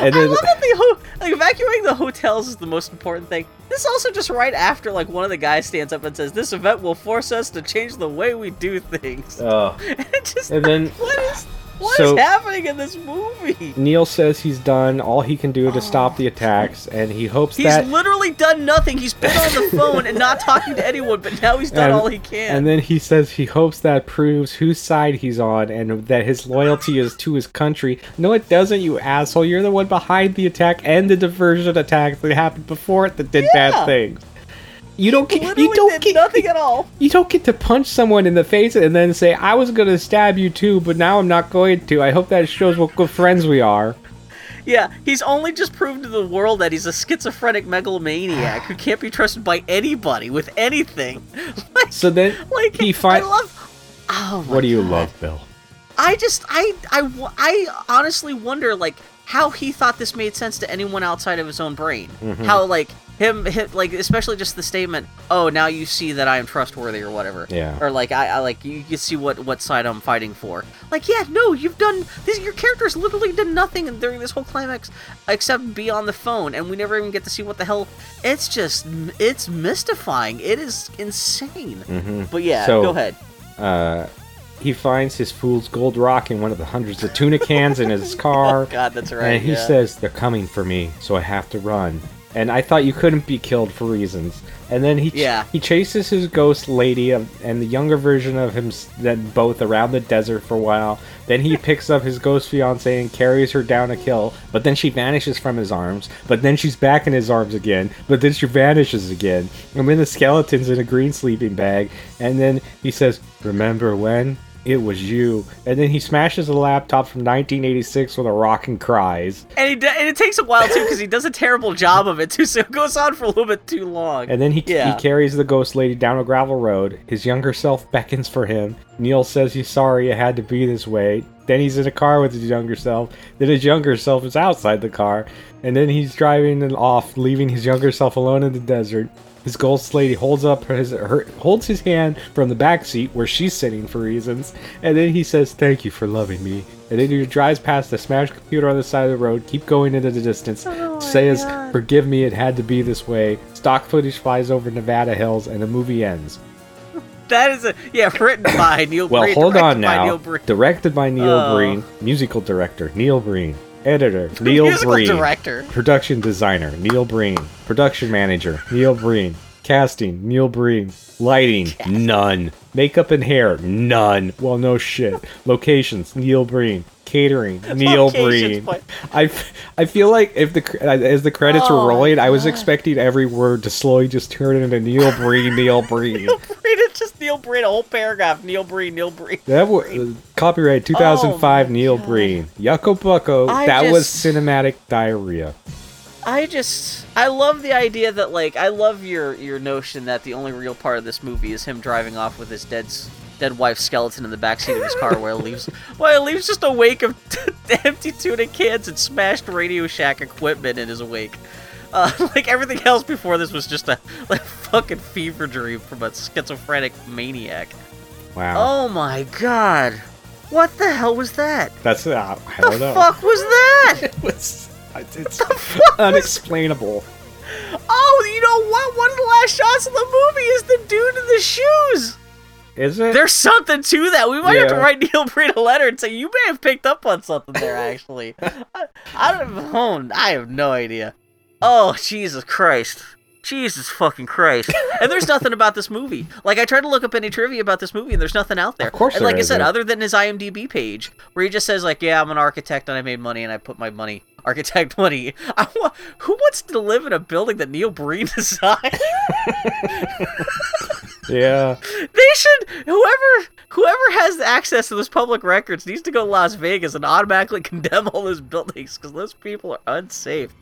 and I love that the ho- like evacuating the hotels is the most important thing. This is also just right after like one of the guys stands up and says, "This event will force us to change the way we do things." Oh. [LAUGHS] and just And then [LAUGHS] what is what is so- happening in this movie? Neil says he's done all he can do to stop the oh. attacks, and he hopes He's that. He's literally done nothing. He's been on the [LAUGHS] phone and not talking to anyone, but now he's done and, all he can. and then he says he hopes that proves whose side he's on and that his loyalty is to his country. No, it doesn't, you asshole. You're the one behind the attack and the diversion attacks that happened before it that did Yeah. bad things. You don't get. You don't did get. nothing at all. You don't get to punch someone in the face and then say, "I was gonna stab you too, but now I'm not going to." I hope that shows what good friends we are. Yeah, he's only just proved to the world that he's a schizophrenic megalomaniac who can't be trusted by anybody with anything. [LAUGHS] Like, So then like he I finds. love. Oh What do you God. love, Bill? I just, I, I, I honestly wonder, like, how he thought this made sense to anyone outside of his own brain. Mhm. How, like, him, him, like, especially just the statement, "Oh, now you see that I am trustworthy," or whatever. Yeah. Or like, I, I like, you can see what what side I'm fighting for. Like, yeah, no, you've done this. Your character's literally done nothing during this whole climax except be on the phone, and we never even get to see what the hell. It's just, it's mystifying. It is insane. Mm-hmm. But yeah, So- go ahead. Uh, he finds his fool's gold rock in one of the hundreds of tuna cans in his [LAUGHS] car. Oh, God, that's right, And he yeah. says, They're coming for me, so I have to run. and I thought you couldn't be killed for reasons. And then he ch- Yeah. he chases his ghost lady of, and the younger version of him then both around the desert for a while. Then he [LAUGHS] picks up his ghost fiance and carries her down a kill, but then she vanishes from his arms. But then she's back in his arms again, but then she vanishes again. And then the skeleton's in a green sleeping bag, and then he says, "Remember when?" It was you. And then he smashes a laptop from 1986 with a rock and cries. And, he and it takes a while too because he does a terrible job of it too, so it goes on for a little bit too long. And then he, Yeah. he carries the ghost lady down a gravel road. His younger self beckons for him. Neil says he's sorry it had to be this way. Then he's in a car with his younger self. Then his younger self is outside the car. And then he's driving and off, leaving his younger self alone in the desert. His ghost lady holds up his her, holds his hand from the back seat where she's sitting for reasons, and then he says, "Thank you for loving me." And then he drives past the smashed computer on the side of the road, keep going into the distance, oh, says, "Forgive me, it had to be this way." Stock footage flies over Nevada hills, and the movie ends. [LAUGHS] that is a yeah, written by Neil. Well, Breen, hold on now. Neil Breen. Directed by Neil Oh. Breen, musical director Neil Breen, editor Neil Breen, director. production designer Neil Breen, production manager Neil Breen, casting Neil Breen, lighting [LAUGHS] none, makeup and hair none. Well, no shit. Locations Neil Breen, catering Neil Breen. I I, feel like if the uh, as the credits Oh, were rolling, I was expecting every word to slowly just turn into Neil Breen, Neil Breen. [LAUGHS] Neil Breen, it's just Neil Breen, a whole paragraph. Neil Breen, Neil Breen. That was uh, copyright 2005 Neil Breen. Yucko Bucko. Oh I that was cinematic diarrhea. I just I love the idea that like I love your your notion that the only real part of this movie is him driving off with his dead dead wife's skeleton in the backseat of his car while it leaves [LAUGHS] while it leaves just a wake of [LAUGHS] empty tuna cans and smashed Radio Shack equipment in his wake. Uh, [LAUGHS] like everything else before this was just a like fucking fever dream from a schizophrenic maniac. Wow. Oh my god. What the hell was that? That's uh, I The don't know. fuck was that? [LAUGHS] it was it's unexplainable. Oh, you know what? One of the last shots of the movie is the dude in the shoes. Is it? There's something to that. We might have to write Neil Breen a letter and say you may have picked up on something there. [LAUGHS] Actually, I, I don't know. I have no idea. Oh Jesus Christ! Jesus fucking Christ! And there's nothing about this movie. Like I tried to look up any trivia about this movie, and there's nothing out there. Of course And like I said, other than his IMDb page, where he just says like, "Yeah, I'm an architect and I made money and I put my money." Architect [LAUGHS] money. I wa- who wants to live in a building that Neil Breen [LAUGHS] designed? [LAUGHS] yeah. They should whoever whoever has access to those public records needs to go to Las Vegas and automatically condemn all those buildings because those people are unsafe.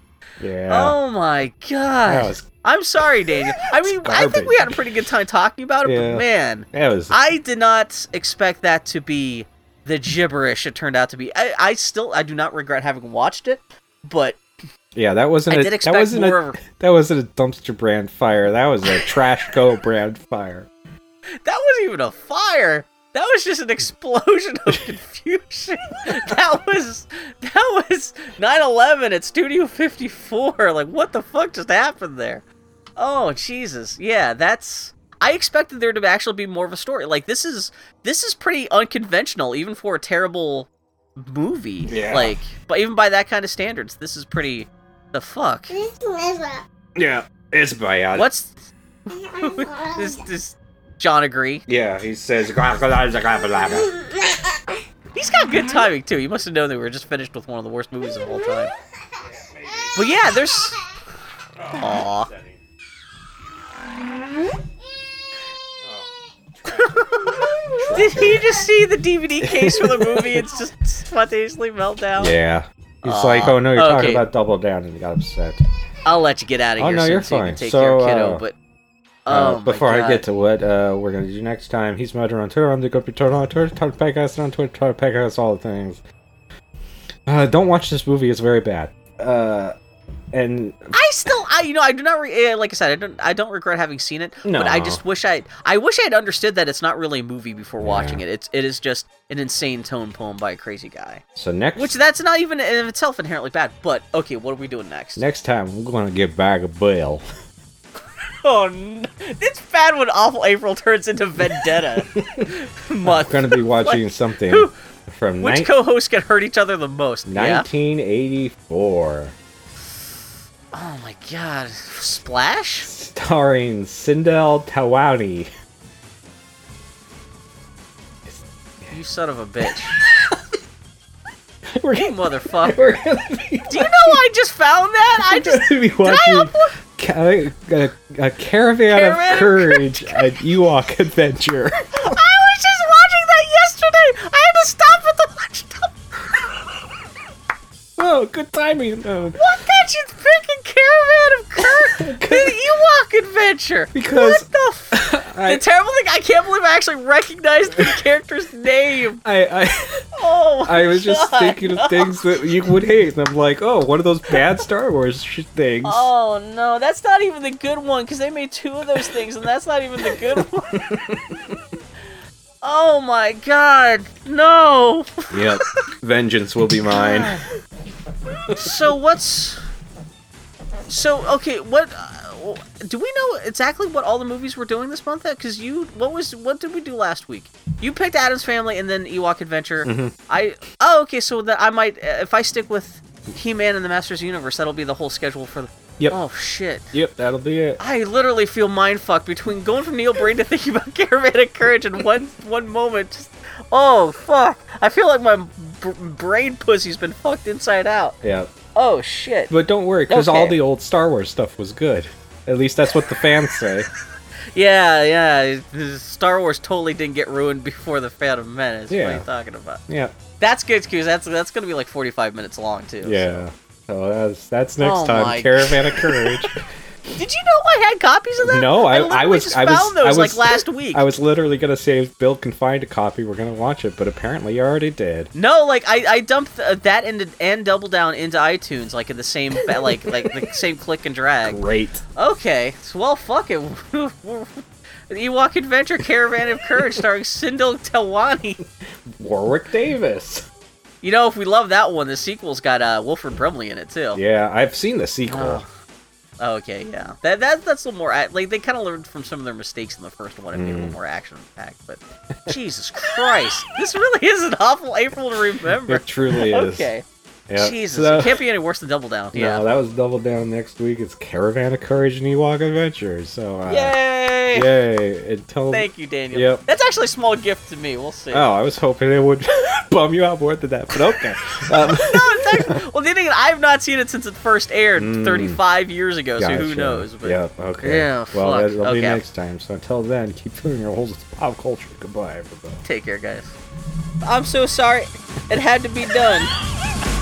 Yeah. Oh my was- I'm sorry, Daniel. [LAUGHS] I mean, I think we had a pretty good time talking about it, Yeah. but man, That was I did not expect that to be the gibberish it turned out to be. I, I still I do not regret having watched it, but yeah. That wasn't I a did that expect wasn't more a of- that wasn't a dumpster brand fire. That was a trash go brand fire. [LAUGHS] That wasn't even a fire. That was just an explosion of [LAUGHS] confusion. that was that was 9/11 at Studio 54. Like what the fuck just happened there? Oh Jesus. Yeah, that's I expected there to actually be more of a story. Like this is this is pretty unconventional even for a terrible movie. Yeah. Like but even by that kind of standards, this is pretty the fuck. Yeah. It's bad. What's [LAUGHS] this this John agree? Yeah. He says. He's got good timing too. You must have known that we were just finished with one of the worst movies of all time. But yeah, there's. Aww. [LAUGHS] Did he just see the DVD case for the movie and just spontaneously melt down? Yeah. He's Aw, like, oh no, you're okay. talking about Double Down, and he got upset. I'll let you get out of Oh, here. no, soon you're so you can fine. take So, care kiddo, uh, but. Uh, Oh, before I get to what uh, we're gonna do next time, he's Murder on Twitter. I'm the Good Return on Twitter. Twitter podcast on Twitter. Twitter podcast all the things. Uh, don't watch this movie. It's very bad. Uh, and I still, I you know, I do not. Re- eh, like I said, I don't. I don't regret having seen it. No. But I just wish I. I wish I had understood that it's not really a movie before watching it. It's. It is just an insane tone poem by a crazy guy. so next Which that's not even in itself inherently bad. But okay, what are we doing next? next time we're gonna get back a bill. [LAUGHS] [LAUGHS] Oh, no. it's bad when Awful April turns into Vendetta [LAUGHS] month. We're gonna be [LAUGHS] watching Like, something who- from Which nin- co-hosts can hurt each other the most? Yeah. 1984. Oh my god. Splash? starring Cindel Towani. You son of a bitch. We're You gonna, motherfucker. we're be, Do you know I just found that? I just did I upload? Ca- a, a caravan, Caravan of of courage, an Ewok adventure. [LAUGHS] I was just watching that yesterday. I had to stop Oh, good timing though. What got you freaking caravan of courage? [LAUGHS] the Ewok adventure. Because what the? F- [LAUGHS] I- the terrible thing, I can't believe I actually recognized the character's name. I, I [LAUGHS] Oh, my I was just thinking of things that you would hate, and I'm like, oh, one of those bad Star Wars sh- things. Oh no, that's not even the good one because they made two of those things, and that's not even the good one. oh my god, no! Yep, vengeance will be mine. So what's so okay? What uh, do we know exactly what all the movies we're doing this month? Because you, what was what did we do last week? You picked Addams Family and then Ewok Adventure. Mm-hmm. I oh okay, so that I might uh, if I stick with He-Man and the Masters Universe, that'll be the whole schedule for. the... Yep. Oh shit. Yep, that'll be it. I literally feel mind fucked between going from Neil Brain to thinking about [LAUGHS] Caravan of Courage in one one moment. Just, oh fuck! I feel like my b- brain pussy's been fucked inside out. Yeah, Oh shit! but don't worry, because all the old Star Wars stuff was good. At least that's what the fans say. [LAUGHS] [LAUGHS] Yeah, yeah. Star Wars totally didn't get ruined before the Phantom Menace. Yeah. What are you talking about? Yeah, That's good, because that's that's gonna be like 45 minutes long too. yeah. So that's that's next Oh time. my Caravan of [LAUGHS] Courage. Did you know I had copies of that? No, I, I, literally was just I was found those I was like last week. I was literally gonna say if Bill can find a copy, we're gonna watch it, but apparently you already did. No, like I, I dumped uh, that into and Double Down into iTunes, like in the same [LAUGHS] like like the same click and drag. Great. Okay, so, well, fuck it. The [LAUGHS] Ewok Adventure Caravan of Courage starring Cindel Towani. Warwick Davis. You know, if we love that one, the sequel's got uh, Wilford Brimley in it too. Yeah, I've seen the sequel. Oh. Okay, yeah, that, that that's a little more like they kind of learned from some of their mistakes in the first one and made it a little more action packed. But Jesus Christ, this really is an awful April to remember. It truly is. Okay, Yeah. Jesus, So- it can't be any worse than Double Down. Yeah. No, that was Double Down next week. It's Caravan of Courage and Ewok Adventures. So, uh, Yay! Yay! Until Thank you, Daniel. Yep. That's actually a small gift to me. We'll see. Oh, I was hoping it would [LAUGHS] bum you out more than that, but okay. [LAUGHS] Um, no, it's [LAUGHS] actually, well, the thing is, I have not seen it since it first aired 35 years ago, so who Mm. knows? But yeah, okay. Yeah, well, fuck. that'll be next time. So until then, keep filling your holes with pop culture. Goodbye, everybody. take care, guys. I'm so sorry. It had to be done. [LAUGHS]